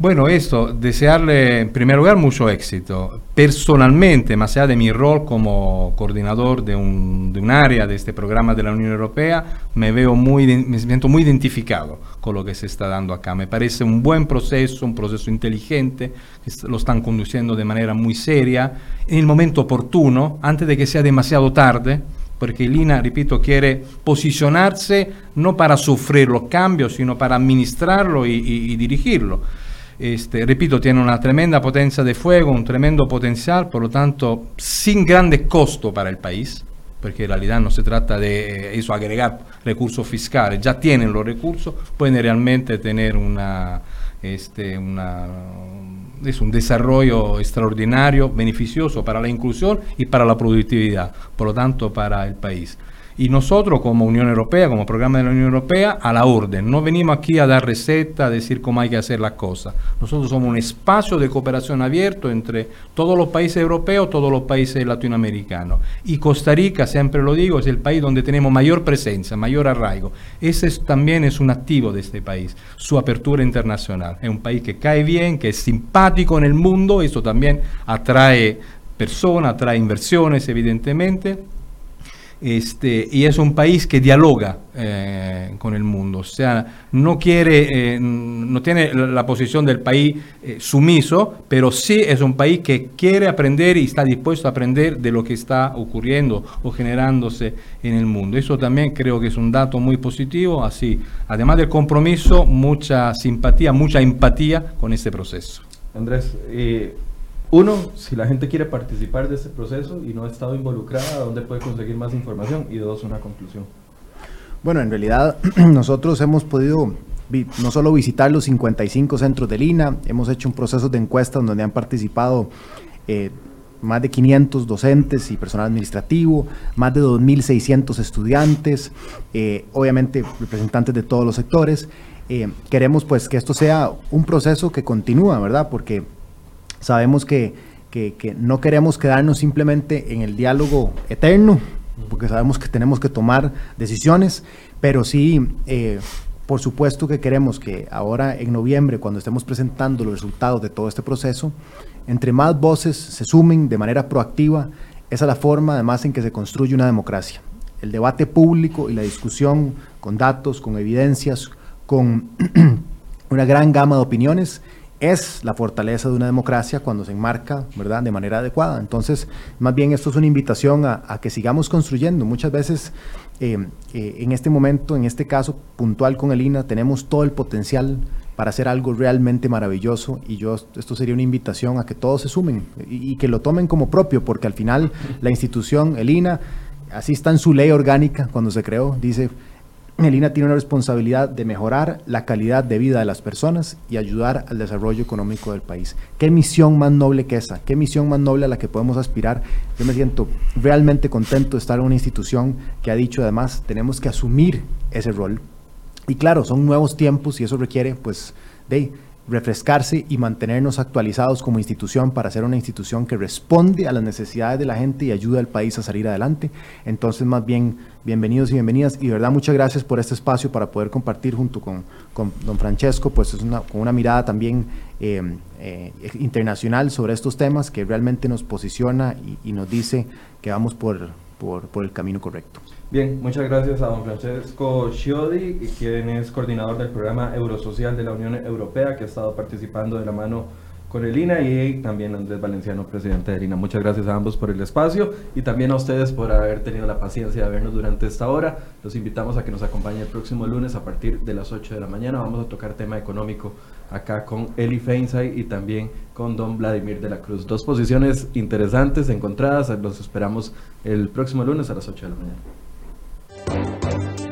Speaker 3: Bueno, esto, desearle en primer lugar mucho éxito. Personalmente, más allá de mi rol como coordinador de un, de un, área de este programa de la Unión Europea, me veo muy, me siento muy identificado con lo que se está dando acá. Me parece un buen proceso, un proceso inteligente, lo están conduciendo de manera muy seria, en el momento oportuno, antes de que sea demasiado tarde, porque Lina, repito, quiere posicionarse no para sufrir los cambios, sino para administrarlo y, y dirigirlo. Este, repito, tiene una tremenda potencia de fuego, un tremendo potencial, por lo tanto, sin grandes costos para el país, porque en realidad no se trata de eh, eso, agregar recursos fiscales, ya tienen los recursos, pueden realmente tener una, este, un desarrollo extraordinario, beneficioso para la inclusión y para la productividad, por lo tanto para el país. Y nosotros como Unión Europea, como programa de la Unión Europea, a la orden. No venimos aquí a dar receta, a decir cómo hay que hacer las cosas. Nosotros somos un espacio de cooperación abierto entre todos los países europeos, todos los países latinoamericanos. Y Costa Rica, siempre lo digo, es el país donde tenemos mayor presencia, mayor arraigo. Ese también es un activo de este país, su apertura internacional. Es un país que cae bien, que es simpático en el mundo, eso también atrae personas, atrae inversiones, evidentemente este, y es un país que dialoga eh, con el mundo, o sea, no quiere, eh, no tiene la posición del país eh, sumiso, pero sí es un país que quiere aprender y está dispuesto a aprender de lo que está ocurriendo o generándose en el mundo. Eso también creo que es un dato muy positivo, así, además del compromiso, mucha simpatía, mucha empatía con este proceso.
Speaker 1: Andrés, uno, si la gente quiere participar de este proceso y no ha estado involucrada, ¿dónde puede conseguir más información? Y dos, una conclusión.
Speaker 2: Bueno, en realidad nosotros hemos podido no solo visitar los 55 centros de Lina, hemos hecho un proceso de encuesta donde han participado eh, más de 500 docentes y personal administrativo, más de 2.600 estudiantes, eh, obviamente representantes de todos los sectores. Eh, queremos pues que esto sea un proceso que continúa, ¿verdad? Porque Sabemos que, no queremos quedarnos simplemente en el diálogo eterno, porque sabemos que tenemos que tomar decisiones, pero sí, eh, por supuesto que queremos que ahora en noviembre, cuando estemos presentando los resultados de todo este proceso, entre más voces se sumen de manera proactiva, esa es la forma además en que se construye una democracia. El debate público y la discusión con datos, con evidencias, con una gran gama de opiniones es la fortaleza de una democracia cuando se enmarca ¿verdad? de manera adecuada. Entonces, más bien esto es una invitación a, que sigamos construyendo. Muchas veces, eh, eh, en este momento, en este caso puntual con el INA, tenemos todo el potencial para hacer algo realmente maravilloso y yo esto sería una invitación a que todos se sumen y, y que lo tomen como propio, porque al final la institución, el INA, así está en su ley orgánica cuando se creó, dice Melina tiene una responsabilidad de mejorar la calidad de vida de las personas y ayudar al desarrollo económico del país. ¿Qué misión más noble que esa? ¿Qué misión más noble a la que podemos aspirar? Yo me siento realmente contento de estar en una institución que ha dicho además tenemos que asumir ese rol. Y claro, son nuevos tiempos y eso requiere pues de refrescarse y mantenernos actualizados como institución para ser una institución que responde a las necesidades de la gente y ayuda al país a salir adelante. Entonces, más bien, bienvenidos y bienvenidas. Y de verdad, muchas gracias por este espacio para poder compartir junto con, con don Francesco, pues es una, con una mirada también eh, eh, internacional sobre estos temas que realmente nos posiciona y, y nos dice que vamos por, por, por el camino correcto.
Speaker 1: Bien, muchas gracias a don Francesco Sciodi, quien es coordinador del programa Eurosocial de la Unión Europea, que ha estado participando de la mano con el INA y también Andrés Valenciano, presidente del INA. Muchas gracias a ambos por el espacio y también a ustedes por haber tenido la paciencia de vernos durante esta hora. Los invitamos a que nos acompañen el próximo lunes a partir de las 8 de la mañana. Vamos a tocar tema económico acá con Eli Feinsay y también con don Vladimir de la Cruz. Dos posiciones interesantes, encontradas. Los esperamos el próximo lunes a las 8 de la mañana. Música